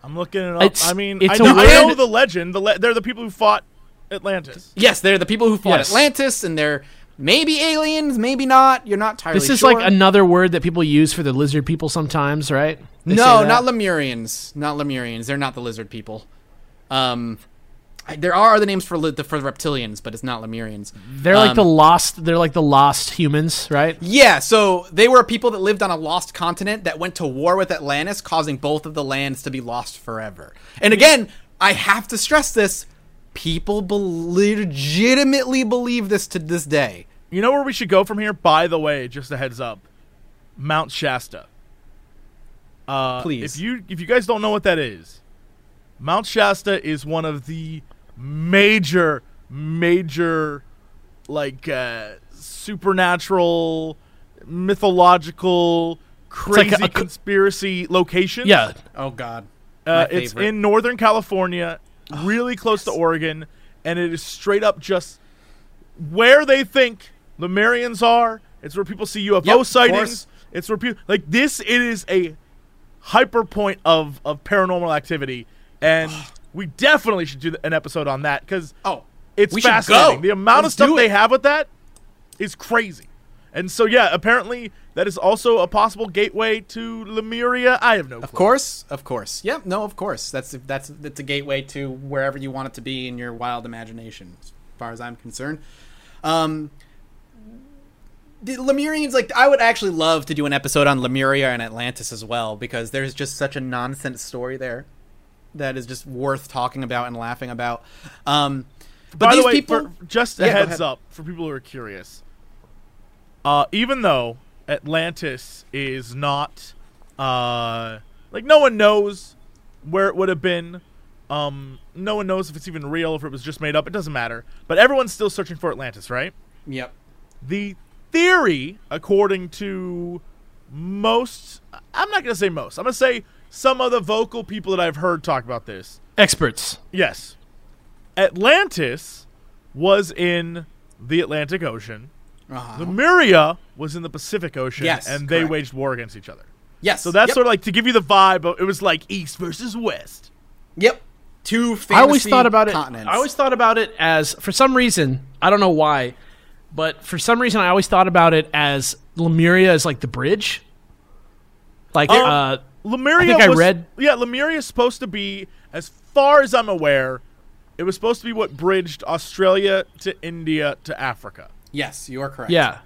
I'm looking it up. It's- I mean, it's I, a know, I know the legend. The le- they're the people who fought Atlantis. Yes, they're the people who fought Yes. Atlantis, and they're maybe aliens, maybe not. You're not entirely This is sure. like another word that people use for the lizard people sometimes, right? They No, not Lemurians. Not Lemurians. They're not the lizard people. Um, I- there are other names for li- for reptilians, but it's not Lemurians. They're like Um, the lost. They're like the lost humans, right? Yeah, so they were people that lived on a lost continent that went to war with Atlantis, causing both of the lands to be lost forever. And again, I have to stress this: people be- legitimately believe this to this day. You know where we should go from here? By the way, just a heads up, Mount Shasta. Uh, Please. if you if you guys don't know what that is, Mount Shasta is one of the major major like uh, supernatural, mythological, like crazy a- a- conspiracy locations. Yeah, Oh God, Uh, it's in Northern California, really close to Oregon, and it is straight up just where they think Lemurians are. It's where people see UFO Yep, sightings. It's where people like this. It is a hyper point of of paranormal activity, and we definitely should do an episode on that because oh, it's fascinating. The amount Let's of stuff they have with that is crazy. And so, yeah, apparently that is also a possible gateway to Lemuria. I have no clue. Of course, of course. Yep, no, of course. That's that's that's a gateway to wherever you want it to be in your wild imagination, as far as I'm concerned. Um, the Lemurians, like, I would actually love to do an episode on Lemuria and Atlantis as well because there's just such a nonsense story there that is just worth talking about and laughing about. Um, but By these the way, people, for, just a Yeah, heads up for people who are curious. Uh, even though Atlantis is not, uh, like no one knows where it would have been. Um, no one knows if it's even real, if it was just made up. It doesn't matter. But everyone's still searching for Atlantis, right? yep, The theory, according to most, I'm not gonna say most. I'm gonna say some of the vocal people that I've heard talk about this. experts. Yes. Atlantis was in the Atlantic Ocean. uh-huh. Lemuria was in the Pacific Ocean, Yes, and they correct. waged war against each other. yes. So that's yep. sort of like to give you the vibe. Of, it was like East versus West. yep. Two. I always thought about it. I always thought about it as, for some reason, I don't know why, but for some reason, I always thought about it as Lemuria is like the bridge. Like, Um, uh, Lemuria. I think I was, read- Yeah, Lemuria is supposed to be, as far as I'm aware, it was supposed to be what bridged Australia to India to Africa. yes, you are correct. yeah.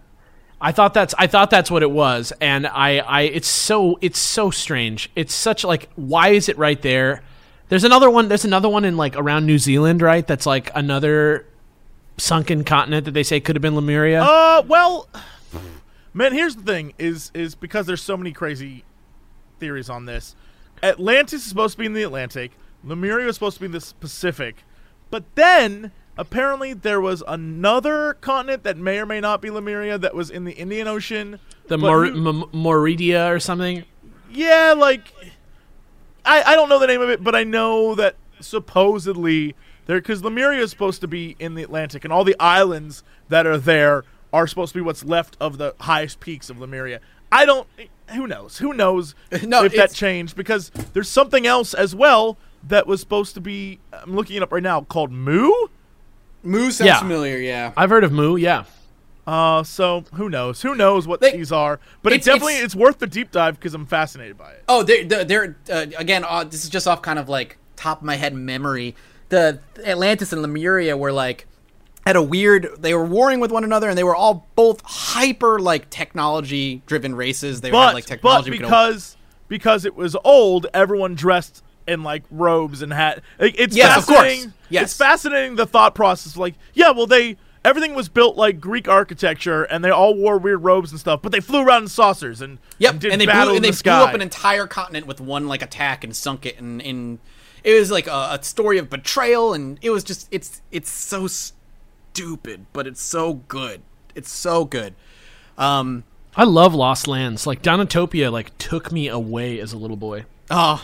I thought that's I thought that's what it was, and I, I it's so it's so strange. It's such like why is it right there? There's another one. There's another one in like around New Zealand, right? That's like another sunken continent that they say could have been Lemuria. Uh, well, man, here's the thing: is is because there's so many crazy theories on this. Atlantis is supposed to be in the Atlantic. Lemuria was supposed to be in the Pacific, but then apparently there was another continent that may or may not be Lemuria that was in the Indian Ocean. the Mor- M- Moridia or something. yeah, like I I don't know the name of it, but I know that supposedly There, because Lemuria is supposed to be in the Atlantic, and all the islands that are there are supposed to be what's left of the highest peaks of Lemuria. I don't. Who knows? Who knows No, if that changed? Because there's something else as well that was supposed to be. I'm looking it up right now called Moo. Moo sounds Yeah. familiar. Yeah. I've heard of Moo. Yeah. Uh, so who knows? Who knows what They- these are? But it definitely it's- it's, worth the deep dive because I'm fascinated by it. Oh, they're they're, they're uh, again. Uh, this is just off kind of like top of my head memory. The Atlantis and Lemuria were like had a weird. They were warring with one another, and they were all both hyper like technology driven races. They But had like but technology could- because because it was old, everyone dressed in like robes and hat. It's Yes, of course. fascinating. Yes. it's fascinating the thought process. Like, yeah, well, they everything was built like Greek architecture, and they all wore weird robes and stuff. But they flew around in saucers and Yep, and, did and they battle blew and they the blew up an entire continent with one like attack and sunk it, and in it was like a, a story of betrayal, and it was just it's it's so stupid, but it's so good. It's so good. Um, I love Lost Lands. Like Dinotopia, like took me away as a little boy. oh,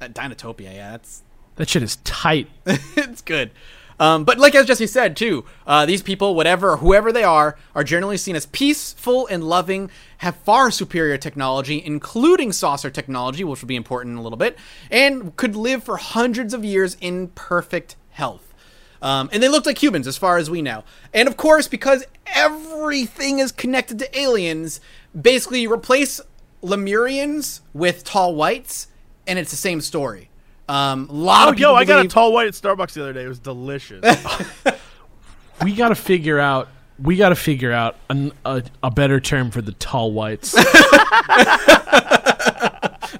that Dinotopia, yeah, that's That shit is tight. it's good. Um, but like as Jesse said too, uh, these people, whatever, whoever they are, are generally seen as peaceful and loving, have far superior technology, including saucer technology, which will be important in a little bit, and could live for hundreds of years in perfect health. Um, and they looked like humans as far as we know. And of course, because everything is connected to aliens, basically you replace Lemurians with tall whites, and it's the same story. Um, a lot Oh, of people yo, I got a tall white at Starbucks the other day. It was delicious. We got to figure out. We got to figure out an, a, a better term for the tall whites.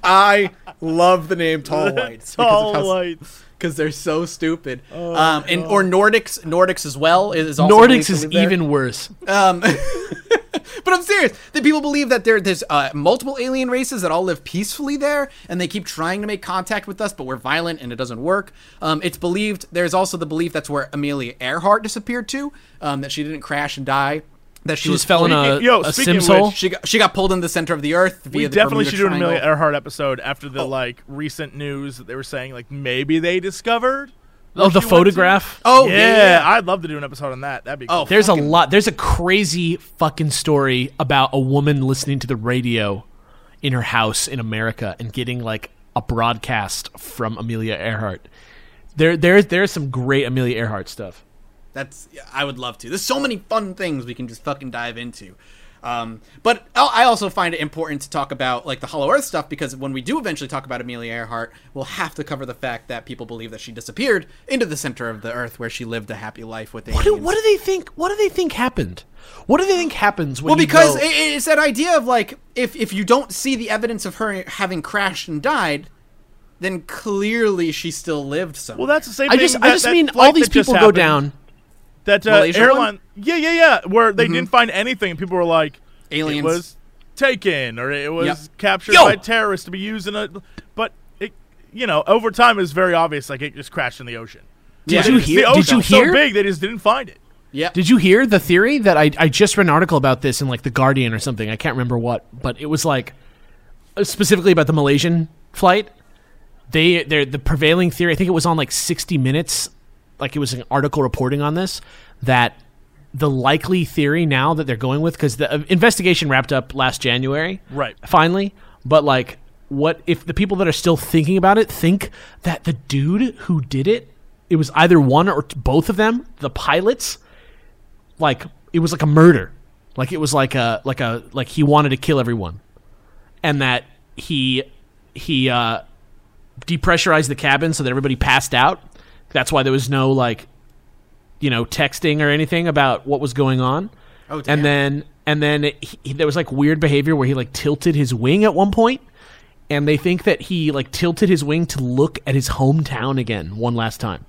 I love the name Tall Whites tall whites. Because they're so stupid. um, and or Nordics, Nordics as well is also Nordics is there. even worse. Um, but I'm serious. That people believe that there there's uh, multiple alien races that all live peacefully there, and they keep trying to make contact with us, but we're violent and it doesn't work. Um, it's believed there's also the belief that's where Amelia Earhart disappeared to, um, that she didn't crash and die. That she, She was just fell in a, Yo, a speaking sim of soul. which- She got she got pulled in the center of the earth via We the definitely Bermuda should do an Amelia Earhart episode after the Oh. like recent news that they were saying like maybe they discovered. Oh, the she went to- photograph. Oh yeah, yeah, yeah. I'd love to do an episode on that. That'd be Oh. There's fucking- a lot. There's a crazy fucking story about a woman listening to the radio in her house in America and getting like a broadcast from Amelia Earhart. There, there, there's some great Amelia Earhart stuff. That's I would love to. There's so many fun things we can just fucking dive into. Um, but I I also find it important to talk about like the Hollow Earth stuff because when we do eventually talk about Amelia Earhart, we'll have to cover the fact that people believe that she disappeared into the center of the Earth where she lived a happy life with What do, what do they think? What do they think happened? What do they think happens when well, you because go- it, it's that idea of like if if you don't see the evidence of her having crashed and died, then clearly she still lived somewhere. well, that's the same. I thing just, that- I just mean all these that just people go down. That uh, airline, one? yeah, yeah, yeah, where they didn't find anything, and people were like, Aliens. It was taken, or it was Yep. captured Yo! by terrorists to be used in a. But it, you know, over time, it was very obvious. Like it just crashed in the ocean. Yeah. Did you hear? The Did you was so hear? big they just didn't find it. Yeah. Did you hear the theory that I, I just read an article about this in like the Guardian or something? I can't remember what, but it was like uh, specifically about the Malaysian flight. They they're the prevailing theory. I think it was on like 60 Minutes, like it was an article reporting on this that the likely theory now that they're going with because the uh, investigation wrapped up last January, Right. Finally, but like, what if the people that are still thinking about it think that the dude who did it, it was either one or t- both of them, the pilots, like it was like a murder, like it was like a like a like he wanted to kill everyone, and that he he uh depressurized the cabin so that everybody passed out. That's why there was no like you know texting or anything about what was going on. Oh, damn. and then and then he, he- there was like weird behavior where he like tilted his wing at one point, and they think that he like tilted his wing to look at his hometown again one last time.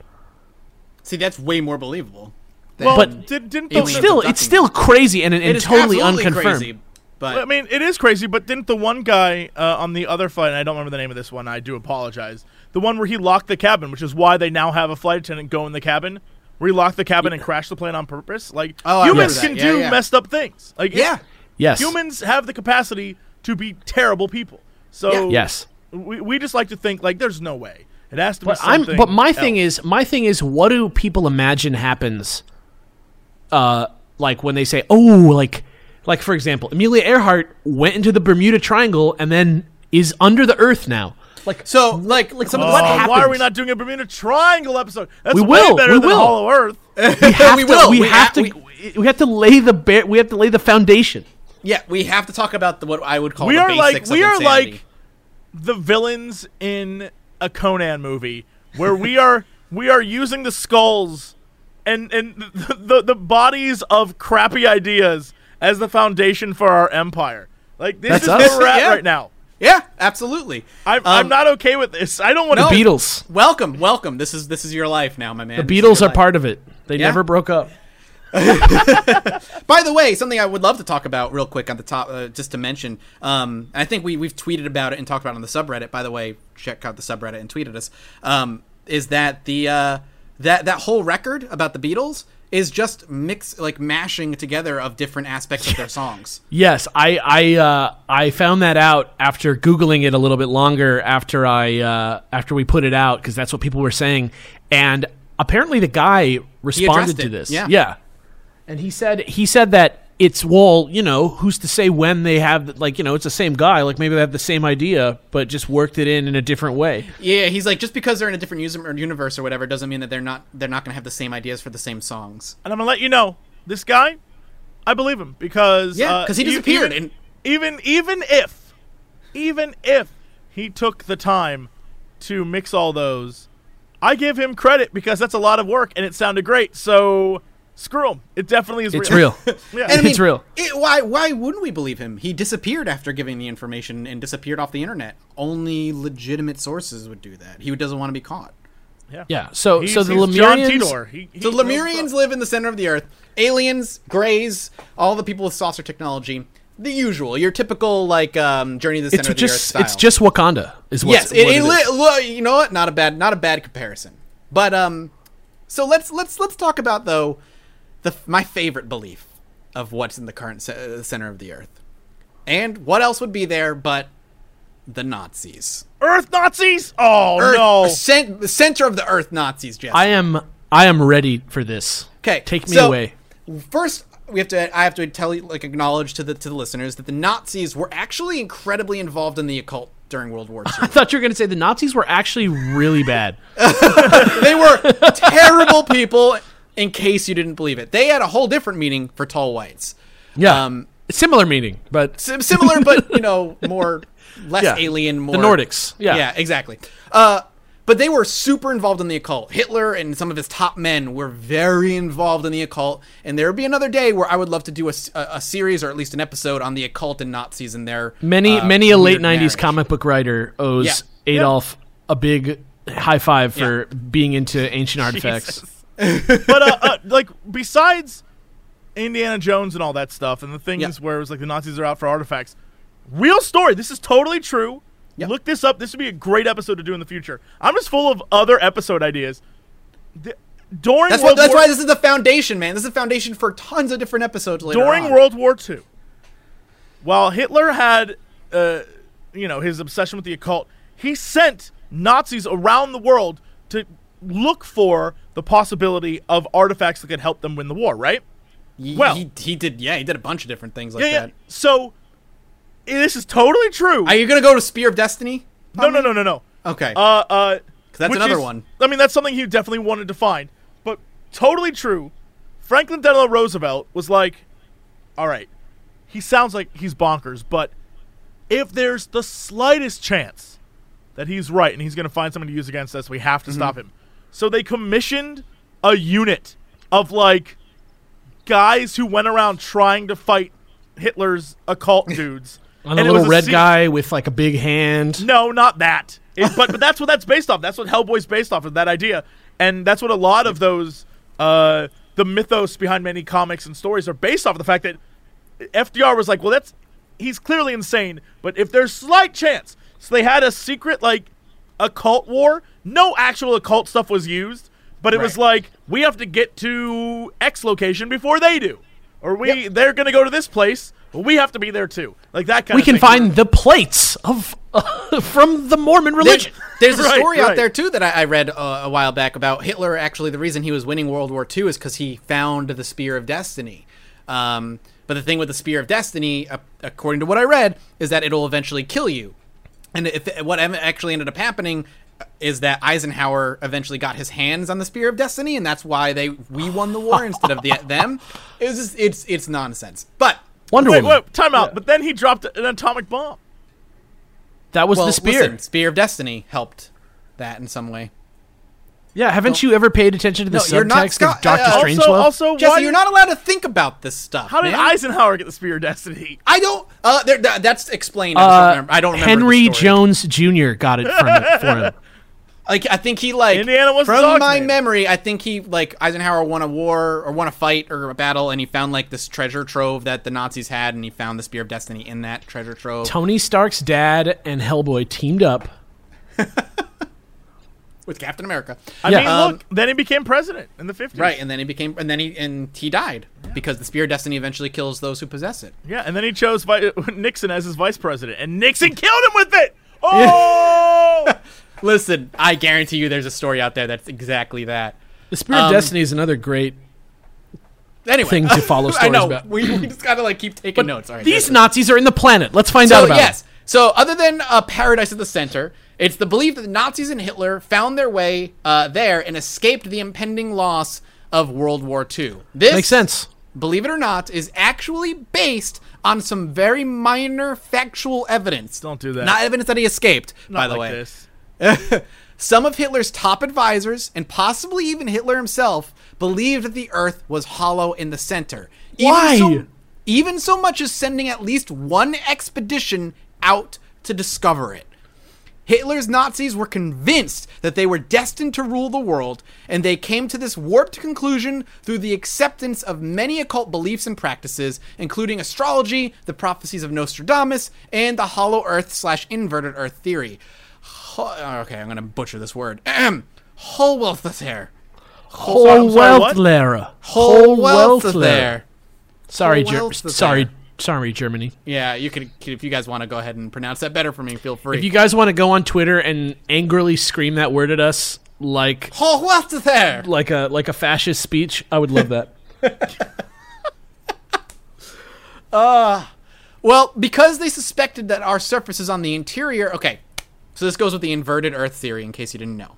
See, that's way more believable. Well, But did, didn't the, It's still it's still crazy and, and, it is totally unconfirmed. crazy. But I mean, it is crazy, but didn't the one guy uh, on the other flight, and I don't remember the name of this one, I do apologize, the one where he locked the cabin, which is why they now have a flight attendant go in the cabin, where he locked the cabin and crashed the plane on purpose? Like, Oh, humans remember can. Yeah, do yeah. messed up things. Like, yeah, Yes. humans have the capacity to be terrible people. So, Yeah. Yes. we, we just like to think, like, there's no way. It has to be But I'm. something. But my thing is, my thing is, what do people imagine happens? Uh, like when they say, "Oh, like, like for example, Amelia Earhart went into the Bermuda Triangle and then is under the Earth now." Like, So, like, like some of Oh, the what why are we not doing a Bermuda Triangle episode? That's We way will, better we than will. Hollow Earth. we have we to, will. We, We have ha- to. we- We, have to lay the ba- We have to lay the foundation. yeah, we have to talk about the, what I would call We the are like basics we of are insanity. like the villains in a Conan movie where we are we are using the skulls and and the, the the bodies of crappy ideas as the foundation for our empire. Like this That's is us. where we're at Yeah. right now. yeah, absolutely. I'm, Um, I'm not okay with this. I don't want No. to The Beatles. Welcome, welcome. This is this is your life now, my man. The Beatles are part of it. They Yeah. never broke up. By the way, something I would love to talk about real quick on the top, uh, just to mention. Um, I think we we've tweeted about it and talked about it on the subreddit. By the way, check out the subreddit and tweeted us. Um, is that the uh, that that whole record about the Beatles is just mix like mashing together of different aspects of their songs. Yes, I I uh, I found that out after googling it a little bit longer after I uh, after we put it out because that's what people were saying, and apparently the guy responded to this. yeah. yeah, and he said he said that it's well, you know, who's to say when they have like you know it's the same guy, like maybe they have the same idea but just worked it in in a different way. Yeah, he's like just because they're in a different user or universe or whatever doesn't mean that they're not they're not going to have the same ideas for the same songs. and I'm gonna let you know this guy. I believe him because Yeah, uh, 'cause he disappeared Even, and- even even if even if he took the time to mix all those, I give him credit because that's a lot of work and it sounded great. So screw him. It definitely is. It's real. yeah. And I mean, It's real. It, why why wouldn't we believe him? He disappeared after giving the information and disappeared off the internet. Only legitimate sources would do that. He doesn't want to be caught. Yeah. Yeah. So He's, so the he's John Lemurians. Titor. He, he The knows Lemurians stuff. live in the center of the earth. Aliens, greys, all the people with saucer technology. The usual, your typical like um, journey to the center It's of the earth style. it's just Wakanda is what's, yes. It, what it it li- you know what? Not a bad not a bad comparison. But um, so let's let's let's talk about though the my favorite belief of what's in the current ce- uh, center of the earth, and what else would be there but the Nazis? Earth Nazis. Oh Earth, no. cen- the center of the earth Nazis. Jeff. I am I am ready for this. Okay, Take me so, away. First, we have to. I have to tell you, like, acknowledge to the to the listeners that the Nazis were actually incredibly involved in the occult during World War II. I thought you were going to say the Nazis were actually really bad. they were terrible people. In case you didn't believe it, they had a whole different meaning for tall whites. Yeah. Um, Similar meaning, but Sim- similar, but you know, more less Yeah. alien. More the Nordics. Yeah. yeah, exactly. Uh, but they were super involved in the occult. Hitler and some of his top men were very involved in the occult. And there would be another day where I would love to do a series or at least an episode on the occult and Nazis and their Many uh, many a late weird '90s comic book writer owes Yeah. Adolf a big high five for being into ancient artifacts. Jesus. but uh, uh, like besides Indiana Jones and all that stuff, and the things Yeah. where it was like the Nazis are out for artifacts. Real story. This is totally true. Yeah. Look this up. This would be a great episode to do in the future. I'm just full of other episode ideas. The- during That's World what. That's War why this is the foundation, man. This is the foundation for tons of different episodes later during on. World War II, while Hitler had, uh, you know, his obsession with the occult, he sent Nazis around the world to look for the possibility of artifacts that could help them win the war. Right? He- well- he, he did. Yeah, he did a bunch of different things like yeah, yeah. that. So this is totally true. Are you gonna go to Spear of Destiny? no, no, no, no, no. Okay. Uh, uh, that's another is- one. I mean, that's something he definitely wanted to find, but totally true. Franklin Delano Roosevelt was like, "All right, he sounds like he's bonkers, but if there's the slightest chance that he's right and he's going to find someone to use against us, we have to Mm-hmm. stop him." So they commissioned a unit of like guys who went around trying to fight Hitler's occult dudes. And a it little red se- guy with like a big hand. no, not that. It- but but that's what that's based off. That's what Hellboy's based off of that idea, and that's what a lot of those uh, the mythos behind many comics and stories are based off of the fact that FDR was like, well, that's he's clearly insane, but if there's slight chance, so they had a secret like occult war. No actual occult stuff was used, but it was like we have to get to X location before they do, or we they're going to go to this place. Well, we have to be there too. Like that kind We of can thing. find the plates of from the Mormon There- religion. there's a Right, story out there too that I, I read uh, a while back about Hitler. Actually, the reason he was winning World War II is because he found the Spear of Destiny. Um, but the thing with the Spear of Destiny, uh, according to what I read, is that it'll eventually kill you. And if what actually ended up happening uh, is that Eisenhower eventually got his hands on the Spear of Destiny, and that's why they we won the war instead of the, them. It was just, it's it's nonsense. But Wonder Wait, Woman. wait, time out. But then he dropped an atomic bomb. That was well, the spear. listen, Spear of Destiny helped that in some way. yeah, haven't you ever paid attention to the No, you're not subtext of Doctor uh, Strangelove? Also, also, Jesse, why you're not allowed to think about this stuff. How did man. Eisenhower get the Spear of Destiny? I don't. Uh, there, that's explained. I, Uh, I don't remember. Henry the story. Jones Jr. got it from it for him. Like I think he like Indiana was from dog's my name. memory. I think he like Eisenhower won a war or won a fight or a battle, and he found like this treasure trove that the Nazis had, and he found the Spear of Destiny in that treasure trove Tony Stark's dad and Hellboy teamed up. with Captain America. I Yeah. mean, Um, look, then he became president in the 50s. Right, and then he became, and then he and he died because the Spear of Destiny eventually kills those who possess it. Yeah, and then he chose vi- Nixon as his vice president, and Nixon killed him with it. Oh! Listen, I guarantee you, there's a story out there that's exactly that. The Spear of Um, Destiny is another great. Anyway, Thing to follow I stories know about. we, we just gotta like keep taking notes. All right, These. Nazis are in the planet. Let's find So out about yes. it. So other than uh, Paradise at the Center, it's the belief that the Nazis and Hitler found their way uh, there and escaped the impending loss of World War II. This Makes sense. Believe it or not, is actually based on some very minor factual evidence. Don't do that. Not evidence that he escaped, Not by the like way. this. Some of Hitler's top advisors, and possibly even Hitler himself, believed that the Earth was hollow in the center. Even Why? So, even so much as sending at least one expedition out to discover it. Hitler's Nazis were convinced that they were destined to rule the world, and they came to this warped conclusion through the acceptance of many occult beliefs and practices, including astrology, the prophecies of Nostradamus, and the hollow earth slash inverted earth theory. Ho- okay, I'm going to butcher this word. Ahem. Whole wealth is there. Whole wealth what? Lehre. Whole wealth is there. Sorry, Ger- sorry, sorry, Germany. Yeah, you could, if you guys want to go ahead and pronounce that better for me, feel free. If you guys want to go on Twitter and angrily scream that word at us like Whole wealth is there. like a like a fascist speech, I would love that. Uh, well, because they suspected that our surface is on the interior. Okay, so this goes with the inverted Earth theory, in case you didn't know.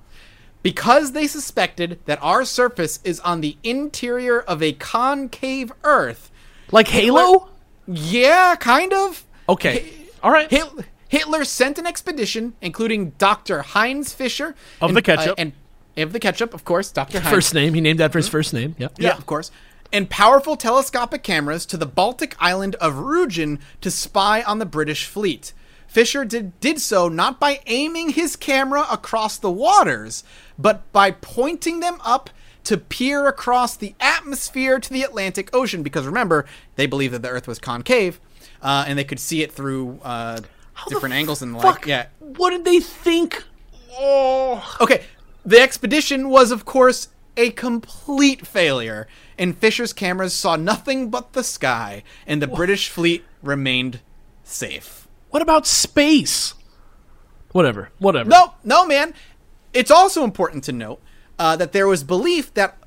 Because they suspected that our surface is on the interior of a concave Earth. Like Halo? Yeah, kind of. Okay. All right. Hit- Hitler sent an expedition, including Dr. Heinz Fischer Of and- the ketchup. uh, and of the ketchup, of course, Dr. Heinz. First name. He named after his first name. Yep. Yeah, of course. And powerful telescopic cameras to the Baltic island of Rügen to spy on the British fleet. Fischer did, did so not by aiming his camera across the waters, but by pointing them up to peer across the atmosphere to the Atlantic Ocean. Because remember, they believed that the Earth was concave, uh, and they could see it through uh, different angles and the like. Yeah, What did they think? Oh. Okay, the expedition was, of course, a complete failure, and Fischer's cameras saw nothing but the sky, and the British fleet remained safe. What about space? Whatever. Whatever. No, no, man. It's also important to note uh, that there was belief that.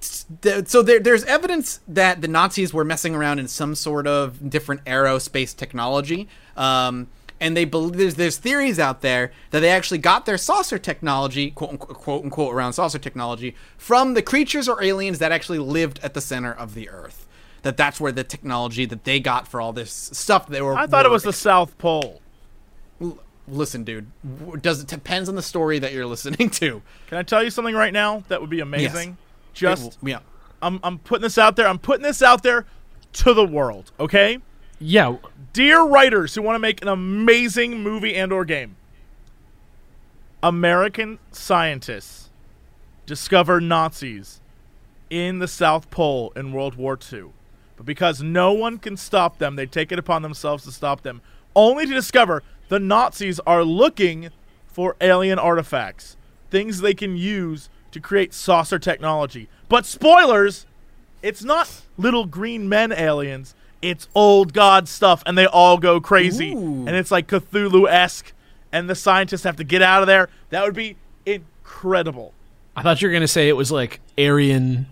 So there, there's evidence that the Nazis were messing around in some sort of different aerospace technology, um, and they believe there's, there's theories out there that they actually got their saucer technology, quote unquote, quote unquote, around saucer technology, from the creatures or aliens that actually lived at the center of the Earth. That that's where the technology that they got for all this stuff they were. I thought it were was the South Pole. listen, dude. Does it depends on the story that you're listening to? Can I tell you something right now that would be amazing? Just, yeah. I'm, I'm putting this out there. I'm putting this out there to the world. Okay, Yeah. dear writers who want to make an amazing movie and/or game. American scientists discover Nazis in the South Pole in World War II. But because no one can stop them, they take it upon themselves to stop them, only to discover the Nazis are looking for alien artifacts, things they can use to create saucer technology. But spoilers, it's not little green men aliens. It's old god stuff, and they all go crazy, Ooh. and it's like Cthulhu esque, and the scientists have to get out of there. That would be incredible. I thought you were gonna say it was like Aryan,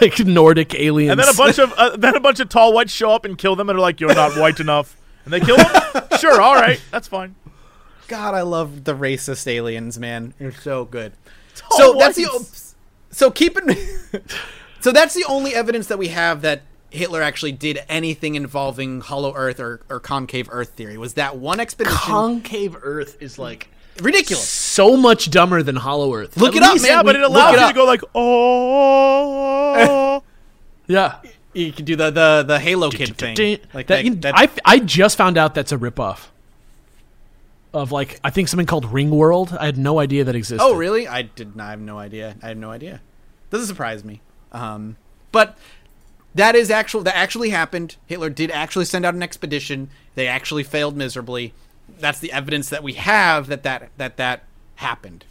like Nordic aliens. And then a bunch of uh, then a bunch of tall whites show up and kill them, and are like, "You're not white enough," and they kill them. sure, all right, that's fine. God, I love the racist aliens, man. They're so good. Tall so that's the whites. so keeping so that's the only evidence that we have that Hitler actually did anything involving Hollow Earth or, or concave Earth theory. Was that one expedition concave Earth is like ridiculous? So much dumber than Hollow Earth. Look At it up, least- man. yeah, but it Look allows it you up. to go like, "Oh." Yeah. You can do the the, the Halo Kid thing. Like that, you- that- I, I just found out that's a ripoff of like I think something called Ring World. I had no idea that existed. Oh, really? I did not I have no idea. I have no idea. Doesn't surprise me. Um, but that is actual. That actually happened. Hitler did actually send out an expedition. They actually failed miserably. That's the evidence that we have that that that that happened.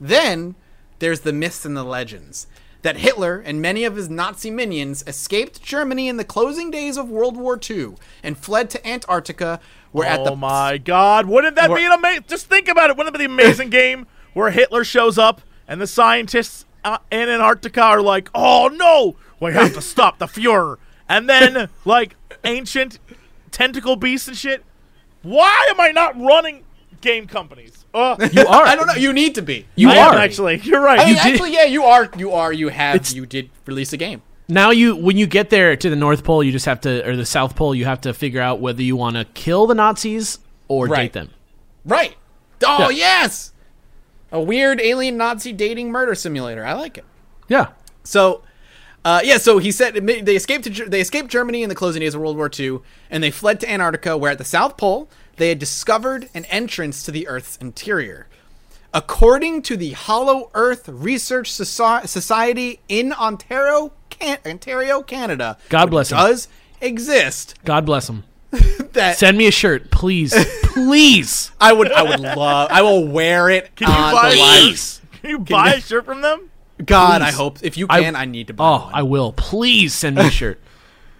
Then there's the myths and the legends that Hitler and many of his Nazi minions escaped Germany in the closing days of World War II and fled to Antarctica, where at the oh my god, wouldn't that be an amazing? Just think about it. Wouldn't it be the amazing game where Hitler shows up and the scientists uh, in Antarctica are like, "Oh no, we have to stop the Fuhrer," and then like ancient tentacle beasts and shit. Why am I not running game companies? Ugh. you are. I don't know. You need to be. You I are am actually. You're right. Hey, You did- actually, yeah, you are. You are. You have. It's- you did release a game. Now you when you get there to the North Pole, you just have to or the South Pole, you have to figure out whether you want to kill the Nazis or Right. date them. Right. Oh Yeah. yes. A weird alien Nazi dating murder simulator. I like it. Yeah. So, uh, yeah. So he said they escaped. To, they escaped Germany in the closing days of World War II, and they fled to Antarctica, where at the South Pole they had discovered an entrance to the Earth's interior. According to the Hollow Earth Research Soci- Society in Ontario, Can- Ontario, Canada, God which bless 'em. does exist. God bless them. That Send me a shirt, please. please. I would, I would love. I will wear it. Can you on buy? the live. Can you buy a shirt from them? God, I hope if you I- can, I, need to buy Oh, one. I will. Please send me a shirt.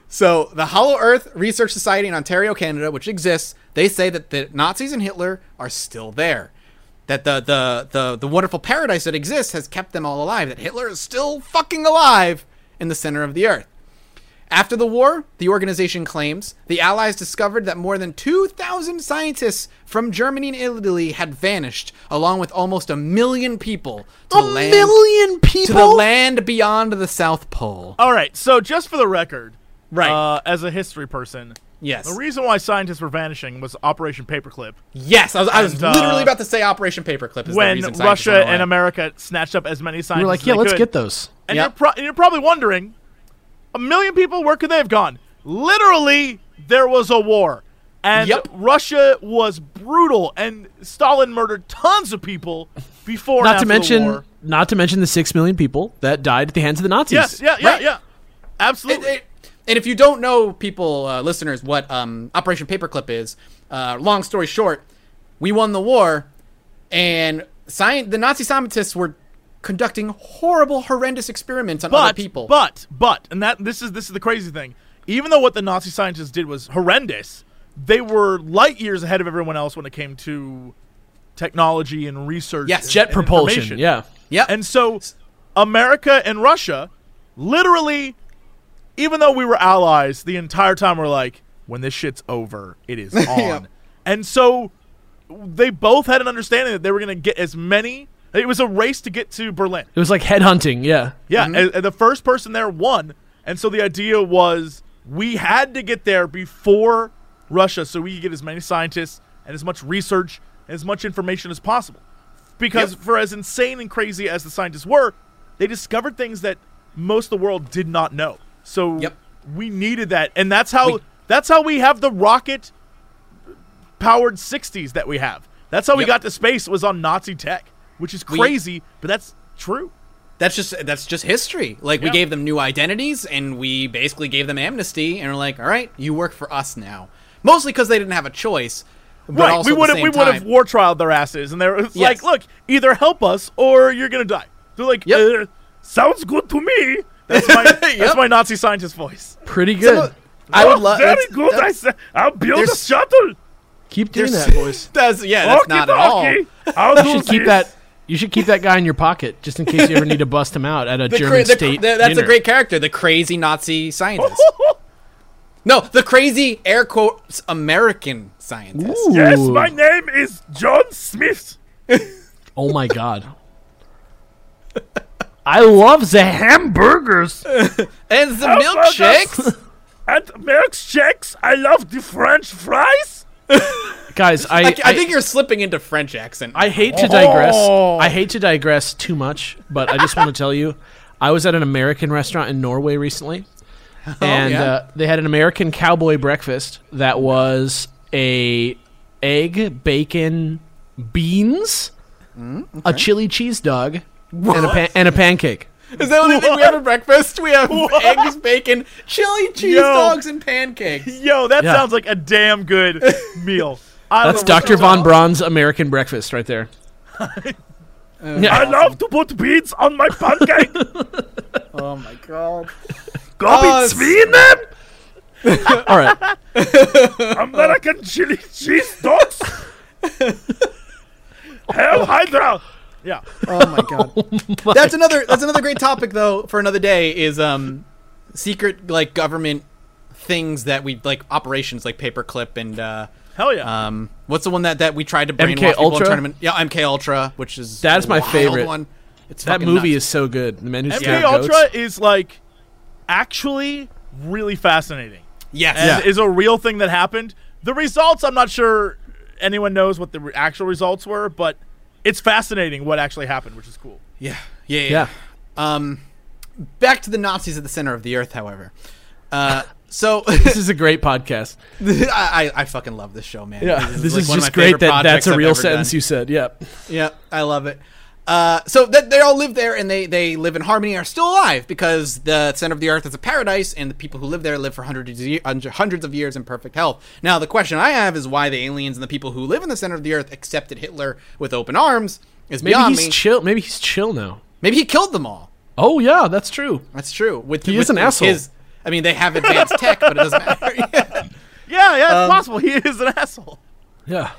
So the Hollow Earth Research Society in Ontario, Canada, which exists, they say that the Nazis and Hitler are still there. That the the the the wonderful paradise that exists has kept them all alive. That Hitler is still fucking alive in the center of the earth. After the war, the organization claims the Allies discovered that more than 2,000 scientists from Germany and Italy had vanished, along with almost a million people to a the land million people. to the land beyond the South Pole. All right. So just for the record, Right. Uh, as a history person, yes. the reason why scientists were vanishing was Operation Paperclip. Yes, I was, I was And, uh, literally about to say Operation Paperclip. Is when reason Russia and America snatched up as many scientists. we were like, as yeah, they let's could. get those. And Yep. you're, pro- and you're probably wondering, a million people, where could they have gone? Literally, there was a war. And Yep. Russia was brutal, and Stalin murdered tons of people before and Not after to the mention, war. not to mention the six million people that died at the hands of the Nazis. Yes, yeah, yeah, Right. yeah. It- Absolutely. it- and if you don't know, people, uh, listeners, what um, Operation Paperclip is, uh, long story short, we won the war, and science, the Nazi scientists were conducting horrible, horrendous experiments on other people. but but and that this is this is the crazy thing. Even though what the Nazi scientists did was horrendous, they were light years ahead of everyone else when it came to technology and research. Yes, and- Jet and propulsion. Yeah, Yeah. And so America and Russia literally even though we were allies the entire time we're like when this shit's over it is on. Yep. And so they both had an understanding that they were going to get as many it was a race to get to Berlin. It was like headhunting. Yeah. Yeah, mm-hmm. and, and the first person there won. And so the idea was we had to get there before Russia so we could get as many scientists and as much research and as much information as possible. Because Yep. for as insane and crazy as the scientists were, they discovered things that most of the world did not know. So Yep. we needed that. And that's how We- that's how we have the rocket powered 60s that we have. That's how we got to space was on Nazi tech, which is We- crazy, but that's true. that's just that's just history. Like we gave them new identities, and we basically gave them amnesty, and we're like, all right, you work for us now. Mostly because they didn't have a choice. But right. also we would have we would have war trialed their asses, and they're Yes. like, look, either help us or you're gonna die. They're like, Yep. uh, sounds good to me. That's my Yep. that's my Nazi scientist voice. Pretty good. I would oh, love. Very that's- good. I said I'll build a shuttle. Keep doing there's- that voice. That's yeah. That's not at all. Okey-dokey. I'll You do should keep this. that. You should keep that guy in your pocket just in case you ever need to bust him out at a The German cra- state. the- that's dinner. a great character, the crazy Nazi scientist. no, the crazy air quotes American scientist. Yes, my name is John Smith. Oh my god. I love the hamburgers. And the Hamburgers. milkshakes. And milkshakes. I love the French fries. Guys, I, I, I think you're slipping into French accent. I hate to digress. Oh. I hate to digress too much, but I just want to tell you, I was at an American restaurant in Norway recently, and yeah? uh, they had an American cowboy breakfast that was a egg, bacon, beans, a chili cheese dog, and a pan- and a pancake. Is that the only thing we have for breakfast? We have eggs, bacon, chili cheese Yo. dogs, and pancakes. Yo, that Yeah. sounds like a damn good meal. I That's don't know what Dr. Von. Braun's American breakfast right there. I yeah. love to put beans on my pancake. Oh my god. Go Oh, mit Sweden. All right. American chili cheese dogs. Hell Hydra. Yeah. Oh my god. that's another that's another great topic though for another day is um secret like government things that we like operations like paperclip and uh Hell yeah. um what's the one that that we tried to brainwash MK people in Ultra? tournament? Yeah, MK Ultra, which is That's my favorite. one. It's That movie nuts. is so good. The Man Who MK Scared Ultra Goats. is like actually really fascinating. yes. and is a real thing that happened. The results, I'm not sure anyone knows what the re- actual results were, but it's fascinating what actually happened, which is cool. Yeah. Yeah. Yeah. Yeah. Um back to the Nazis at the center of the earth, however. Uh so This is a great podcast. I, I I fucking love this show, man. Yeah, this like is one of just great that that's a real sentence done. you said. Yep. Yeah, I love it. Uh, so that they all live there and they, they live in harmony and are still alive because the center of the earth is a paradise and the people who live there live for hundreds of, ye- of years in perfect health. Now, the question I have is why the aliens and the people who live in the center of the earth accepted Hitler with open arms is Maybe beyond he's me. chill. Maybe he's chill now. Maybe he killed them all. Oh yeah, that's true. That's true. With He with is an asshole. His, I mean, they have advanced tech, but it doesn't matter. Yeah. Yeah, yeah, it's Um, possible. He is an asshole. Yeah.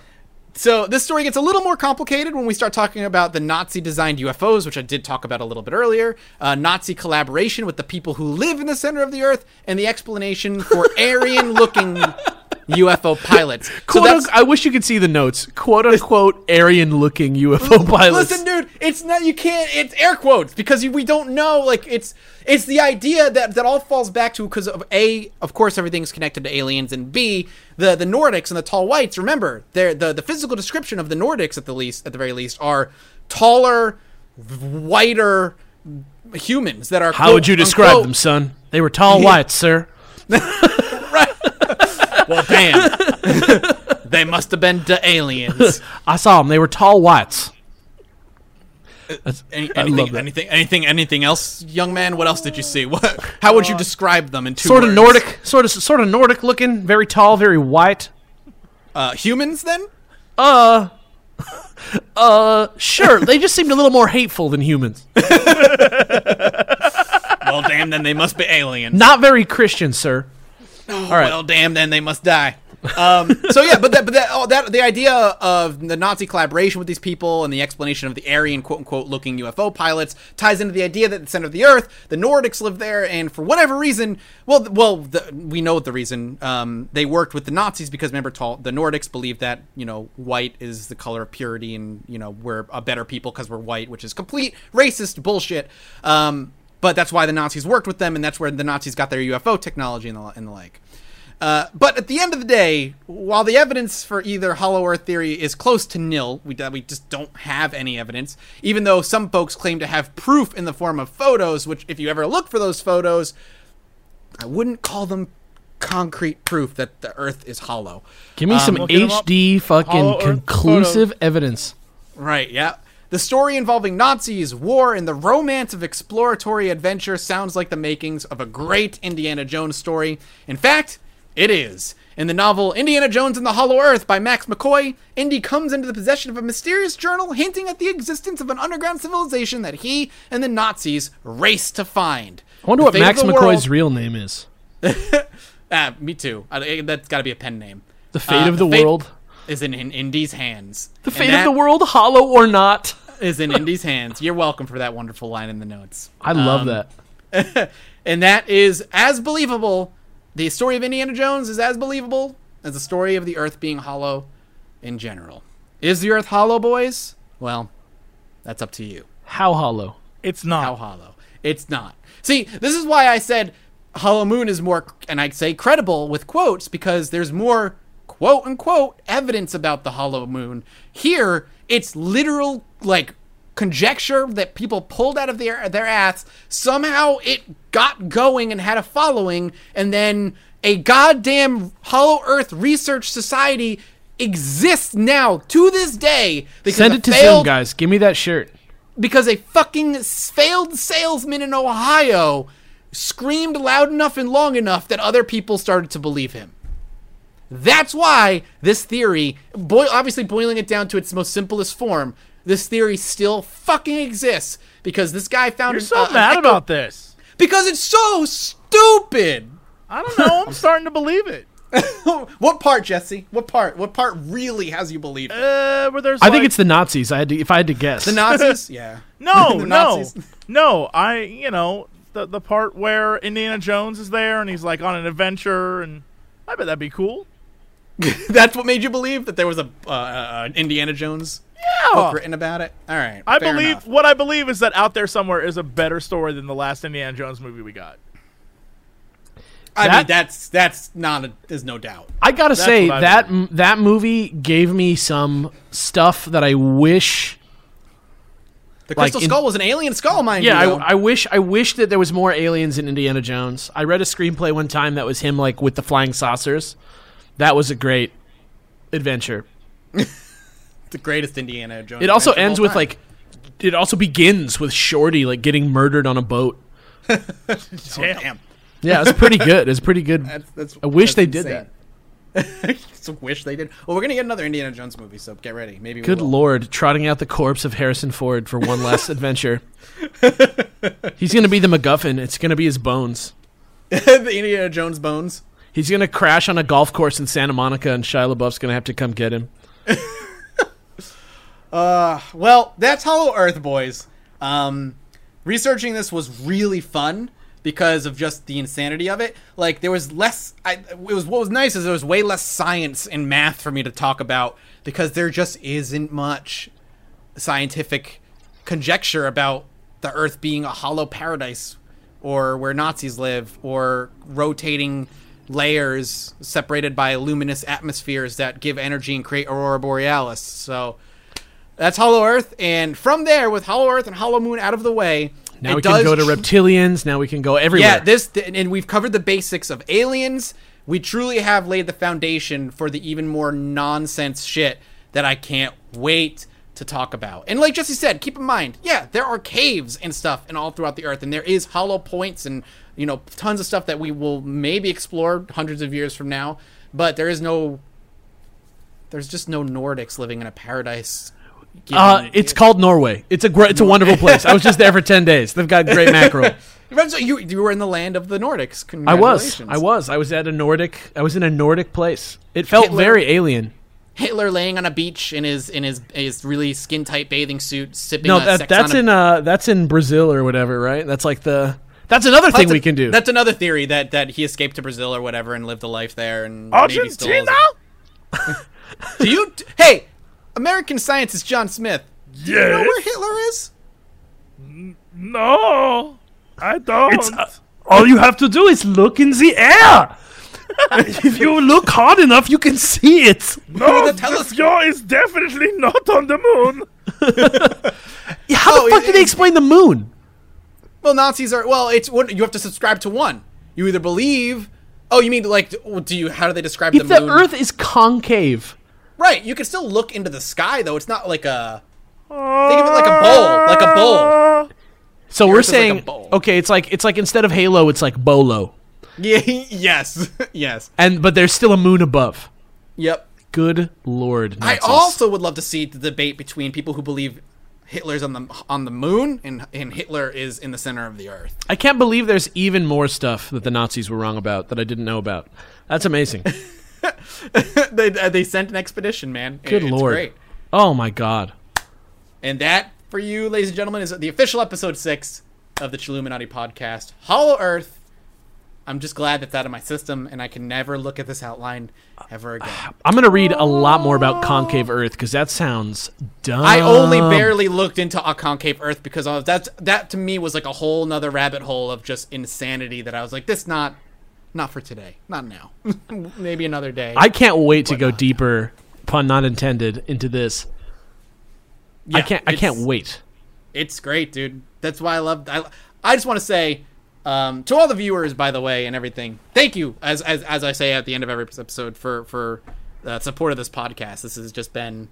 So this story gets a little more complicated when we start talking about the Nazi-designed UFOs, which I did talk about a little bit earlier. Uh, Nazi collaboration with the people who live in the center of the Earth, and the explanation for Aryan-looking UFO pilots. So Quote that's—I wish you could see the notes. "Quote unquote" Aryan-looking UFO pilots. Listen, dude, it's not. You can't. It's air quotes because we don't know. Like it's it's the idea that that all falls back to because of a, of course, everything's connected to aliens, and b, the the Nordics and the tall whites. Remember, they're the the physical description of the Nordics at the least, at the very least, are taller, whiter humans that are. How would you describe them, son? They were tall whites, sir. Well, damn. they must have been the aliens. I saw them. They were tall whites. Any, anything, anything, anything, anything else, young man? What else did you see? What? How would you describe them in two Sort of words? Nordic, sort of sort of Nordic looking, very tall, very white. Uh, humans, then? Uh, uh, sure. they just seemed a little more hateful than humans. Well, damn, then they must be aliens. Not very Christian, sir. All right. Well, damn, then they must die. Um, so yeah, but that, but that, oh, that, the idea of the Nazi collaboration with these people and the explanation of the Aryan quote unquote looking UFO pilots ties into the idea that the center of the Earth, the Nordics live there, and for whatever reason, well, well, the, we know the reason. Um, they worked with the Nazis because remember, tall, the Nordics believe that you know white is the color of purity, and you know we're a better people because we're white, which is complete racist bullshit. Um, but that's why the Nazis worked with them, and that's where the Nazis got their UFO technology and the, and the like. Uh, but at the end of the day, while the evidence for either Hollow Earth theory is close to nil, we, we just don't have any evidence, even though some folks claim to have proof in the form of photos, which, if you ever look for those photos, I wouldn't call them concrete proof that the Earth is hollow. Give me some looking 'em up. HD fucking Hollow Earth conclusive evidence. Right, yeah. The story involving Nazis, war, and the romance of exploratory adventure sounds like the makings of a great Indiana Jones story. In fact, It is. In the novel Indiana Jones and the Hollow Earth by Max McCoy, Indy comes into the possession of a mysterious journal hinting at the existence of an underground civilization that he and the Nazis race to find. I wonder The what Max McCoy's world- real name is. Ah, me too. I- that's got to be a pen name. The fate Uh, of the, the fate- world. Is in, in Indy's hands. The fate of the world, hollow or not. is in Indy's hands. You're welcome for that wonderful line in the notes. I love Um, that. and that is as believable. The story of Indiana Jones is as believable as the story of the Earth being hollow in general. Is the Earth hollow, boys? Well, that's up to you. How hollow? It's not. How hollow? It's not. See, this is why I said Hollow Moon is more, and I say credible with quotes because there's more quote unquote evidence about the Hollow Moon. Here, it's literal like conjecture that people pulled out of their their ass. Somehow it got going and had a following, and then a goddamn Hollow Earth Research Society exists now to this day. Send it to failed- Zoom, guys. Give me that shirt. because a fucking failed salesman in Ohio screamed loud enough and long enough that other people started to believe him. That's why this theory, boy, obviously boiling it down to its most simplest form, this theory still fucking exists because this guy found You're so uh, mad about this. because it's so stupid. I don't know. I'm starting to believe it. what part, Jesse? What part? What part really has you believe? it? Uh, where there's I think it's the Nazis. I had to, if I had to guess. the Nazis? yeah. no, no, Nazis. no. I, you know, the the part where Indiana Jones is there and he's like on an adventure, and I bet that'd be cool. That's what made you believe that there was a uh, uh, an Indiana Jones yeah. book written about it. All right, I believe enough. what I believe is that out there somewhere is a better story than the last Indiana Jones movie we got. I That- mean, that's that's not a. There's no doubt. I gotta That's say I that m- that movie gave me some stuff that I wish. The Like, Crystal in- Skull was an alien skull, mind Yeah, you. I, I wish I wish that there was more aliens in Indiana Jones. I read a screenplay one time that was him like with the flying saucers. That was a great adventure. the greatest Indiana Jones. It also ends with time. like it also begins with Shorty like getting murdered on a boat. Oh, damn. Yeah, it's pretty good. It's pretty good. That's, that's, I wish that's they did that. Just wish they did. Well, we're gonna get another Indiana Jones movie, so get ready. Maybe. Good we will. lord, trotting out the corpse of Harrison Ford for one last adventure. He's gonna be the MacGuffin. It's gonna be his bones. the Indiana Jones bones. He's gonna crash on a golf course in Santa Monica, and Shia LaBeouf's gonna have to come get him. Well, that's Hollow Earth, boys. Um, researching this was really fun because of just the insanity of it. Like there was less. I, it was what was nice is there was way less science and math for me to talk about because there just isn't much scientific conjecture about the Earth being a hollow paradise or where Nazis live or rotating layers separated by luminous atmospheres that give energy and create aurora borealis. So that's Hollow Earth, and from there, with Hollow Earth and Hollow Moon out of the way, Now we can go to reptilians. Now we can go everywhere. Yeah, this and we've covered the basics of aliens. We truly have laid the foundation for the even more nonsense shit that I can't wait to talk about. And like Jesse said, keep in mind, yeah, there are caves and stuff and all throughout the earth, and there is hollow points and you know tons of stuff that we will maybe explore hundreds of years from now. But there is no, there's just no Nordics living in a paradise. uh, it's called Norway. It's a great, it's a wonderful place. I was just there for ten days. They've got great mackerel. You you were in the land of the Nordics. I was, I was, I was at a Nordic. I was in a Nordic place. It felt Hitler- very alien. Hitler laying on a beach in his in his his really skin tight bathing suit, sipping. No, a that that's in uh that's in Brazil or whatever, right? That's like the that's another thing That's a- we can do. That's another theory that that he escaped to Brazil or whatever and lived a life there and maybe still Argentina? Do you? Hey, American scientist John Smith. Do you know where Hitler is? No, I don't. Uh, all you have to do is look in the air. if you look hard enough, you can see it. no, the the telescope. is definitely not on the moon. How Oh, the fuck it- did they explain the moon? Well, Nazis are. Well, it's one. You have to subscribe to one. You either believe. Oh, you mean like? Do you? How do they describe If the the moon? Earth is concave, Right. You can still look into the sky though. It's not like a. Think of it like a bowl, like a bowl. so we're Earth like a saying bowl. okay, it's like it's like instead of Halo, it's like Bolo. Yeah, yes, yes, and but there's still a moon above. yep. Good lord. I also would love to see the debate between people who believe Hitler's on the on the moon and and Hitler is in the center of the earth. I can't believe there's even more stuff that the Nazis were wrong about that I didn't know about. That's amazing. they uh, they sent an expedition, man. Good It's lord. great. Oh my god. And that, for you, ladies and gentlemen, is the official episode six of the Chilluminati podcast, Hollow Earth. I'm just glad that's out of my system, and I can never look at this outline ever again. I'm gonna read a lot more about concave Earth because that sounds dumb. I only barely looked into a concave Earth because that's that to me was like a whole nother rabbit hole of just insanity that I was like, this not not for today, not now, maybe another day. I can't wait to go deeper, pun not intended, into this. I can't. I can't wait. It's great, dude. That's why I love. I, I just want to say um, to all the viewers, by the way, and everything. Thank you, as as, as I say at the end of every episode, for for uh, support of this podcast. This has just been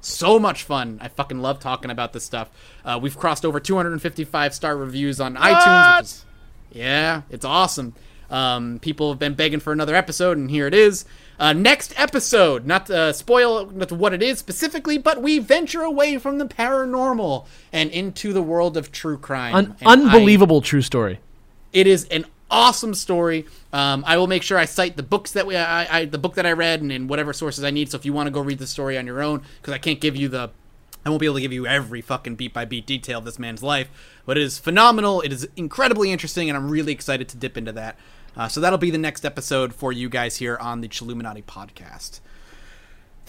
so much fun. I fucking love talking about this stuff. Uh, we've crossed over 255 star reviews on iTunes. Which is, yeah, it's awesome. Um, people have been begging for another episode, and here it is. Uh, next episode, not to spoil not what it is specifically, but we venture away from the paranormal and into the world of true crime. An And I- unbelievable true story. It is an awesome story. Um, I will make sure I cite the books that we, I, I the book that I read, and, and whatever sources I need. So if you want to go read the story on your own, because I can't give you the, I won't be able to give you every fucking beat by beat detail of this man's life, but it is phenomenal. It is incredibly interesting, and I'm really excited to dip into that. Uh, so that'll be the next episode for you guys here on the Chilluminati podcast.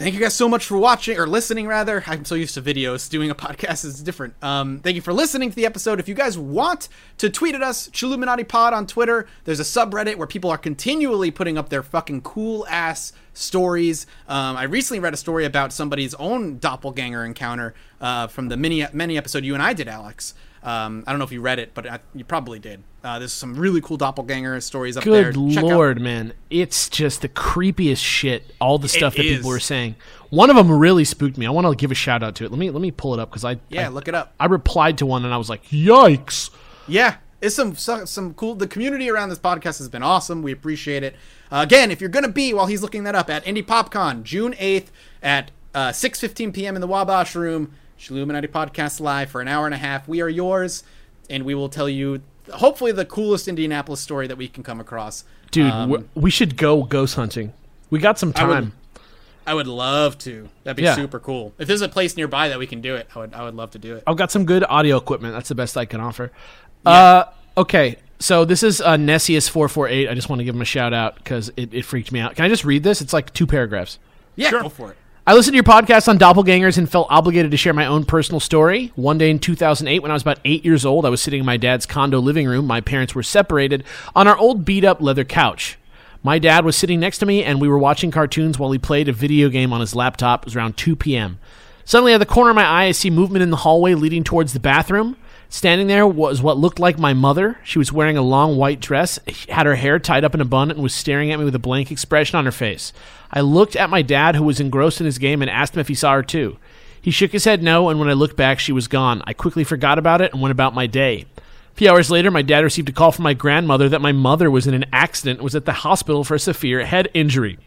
Thank you guys so much for watching or listening. Rather, I'm so used to videos. Doing a podcast is different. Um, thank you for listening to the episode. If you guys want to tweet at us, Chilluminati Pod on Twitter. There's a subreddit where people are continually putting up their fucking cool ass stories. Um, I recently read a story about somebody's own doppelganger encounter uh, from the mini mini episode you and I did, Alex. Um, I don't know if you read it, but I, you probably did. Uh, there's some really cool doppelganger stories up Good there. Out- lord, man! It's just the creepiest shit. All the stuff that is. people were saying. One of them really spooked me. I want to give a shout out to it. Let me let me pull it up because I yeah, I, look it up. I replied to one and I was like, "Yikes!" Yeah, it's some some cool. The community around this podcast has been awesome. We appreciate it. Uh, again, if you're gonna be while he's looking that up at Indy PopCon, June eighth at uh, 6:15 p.m. in the Wabash Room, Chilluminati Podcast live for an hour and a half. We are yours, and we will tell you hopefully the coolest Indianapolis story that we can come across. Dude, Um, we're- should go ghost hunting. We got some time. I would love to. That'd be Yeah. super cool. If there's a place nearby that we can do it, I would. I would love to do it. I've got some good audio equipment. That's the best I can offer. Uh, okay, so this is uh, Nessius four four eight. I just want to give him a shout out because it, it freaked me out. Can I just read this? It's like two paragraphs. Yeah, go for it. I listened to your podcast on doppelgangers and felt obligated to share my own personal story. One day in 2008, when I was about eight years old, I was sitting in my dad's condo living room. My parents were separated on our old beat up leather couch. My dad was sitting next to me, and we were watching cartoons while he played a video game on his laptop. It was around 2 p.m. Suddenly, at the corner of my eye, I see movement in the hallway leading towards the bathroom. Standing there was what looked like my mother. She was wearing a long white dress, had her hair tied up in a bun, and was staring at me with a blank expression on her face. I looked at my dad, who was engrossed in his game, and asked him if he saw her too. He shook his head no, and when I looked back, she was gone. I quickly forgot about it and went about my day. A few hours later, my dad received a call from my grandmother that my mother was in an accident and was at the hospital for a severe head injury.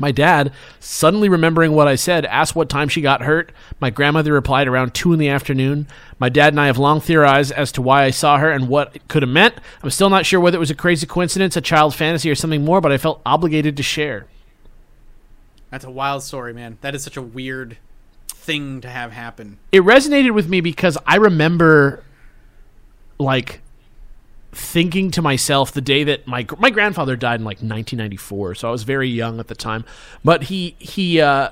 My dad, suddenly remembering what I said, asked what time she got hurt. My grandmother replied around 2 in the afternoon. My dad and I have long theorized as to why I saw her and what it could have meant. I'm still not sure whether it was a crazy coincidence, a child fantasy, or something more, but I felt obligated to share. That's a wild story, man. That is such a weird thing to have happen. It resonated with me because I remember, like, thinking to myself the day that my my grandfather died in like 1994, so I was very young at the time. But he he uh,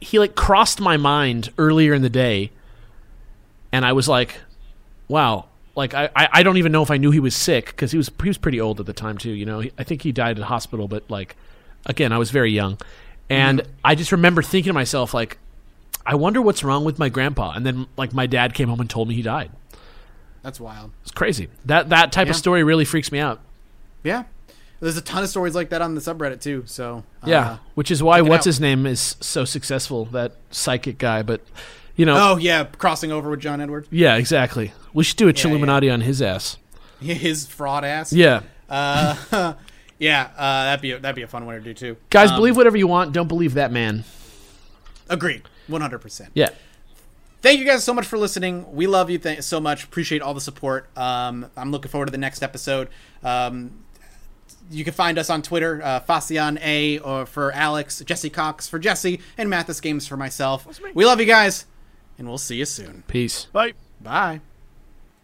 he like crossed my mind earlier in the day, and I was like, "Wow." Like I, I don't even know if I knew he was sick because he was he was pretty old at the time too. You know, He- I think he died at a hospital, but like, again, I was very young, and I just remember thinking to myself like, I wonder what's wrong with my grandpa. And then like my dad came home and told me he died. That's wild. It's crazy. That that type Yeah. of story really freaks me out. Yeah. There's a ton of stories like that on the subreddit too. So uh, Yeah, which is why what's out. his name is so successful. That psychic guy, but you know, Oh yeah, crossing over with John Edwards. yeah, exactly. We should do a Yeah, Chilluminati on his ass. His fraud ass. Yeah, Uh, yeah, uh, that'd be a, that'd be a fun one to do too. Guys, Um, believe whatever you want. Don't believe that man. Agreed, one hundred percent. Yeah. Thank you guys so much for listening. We love you th- so much. Appreciate all the support. Um, I'm looking forward to the next episode. Um, you can find us on Twitter, uh, Facian A or for Alex, Jesse Cox for Jesse, and Mathas Games for myself. We love you guys, and we'll see you soon. Peace. Bye. Bye.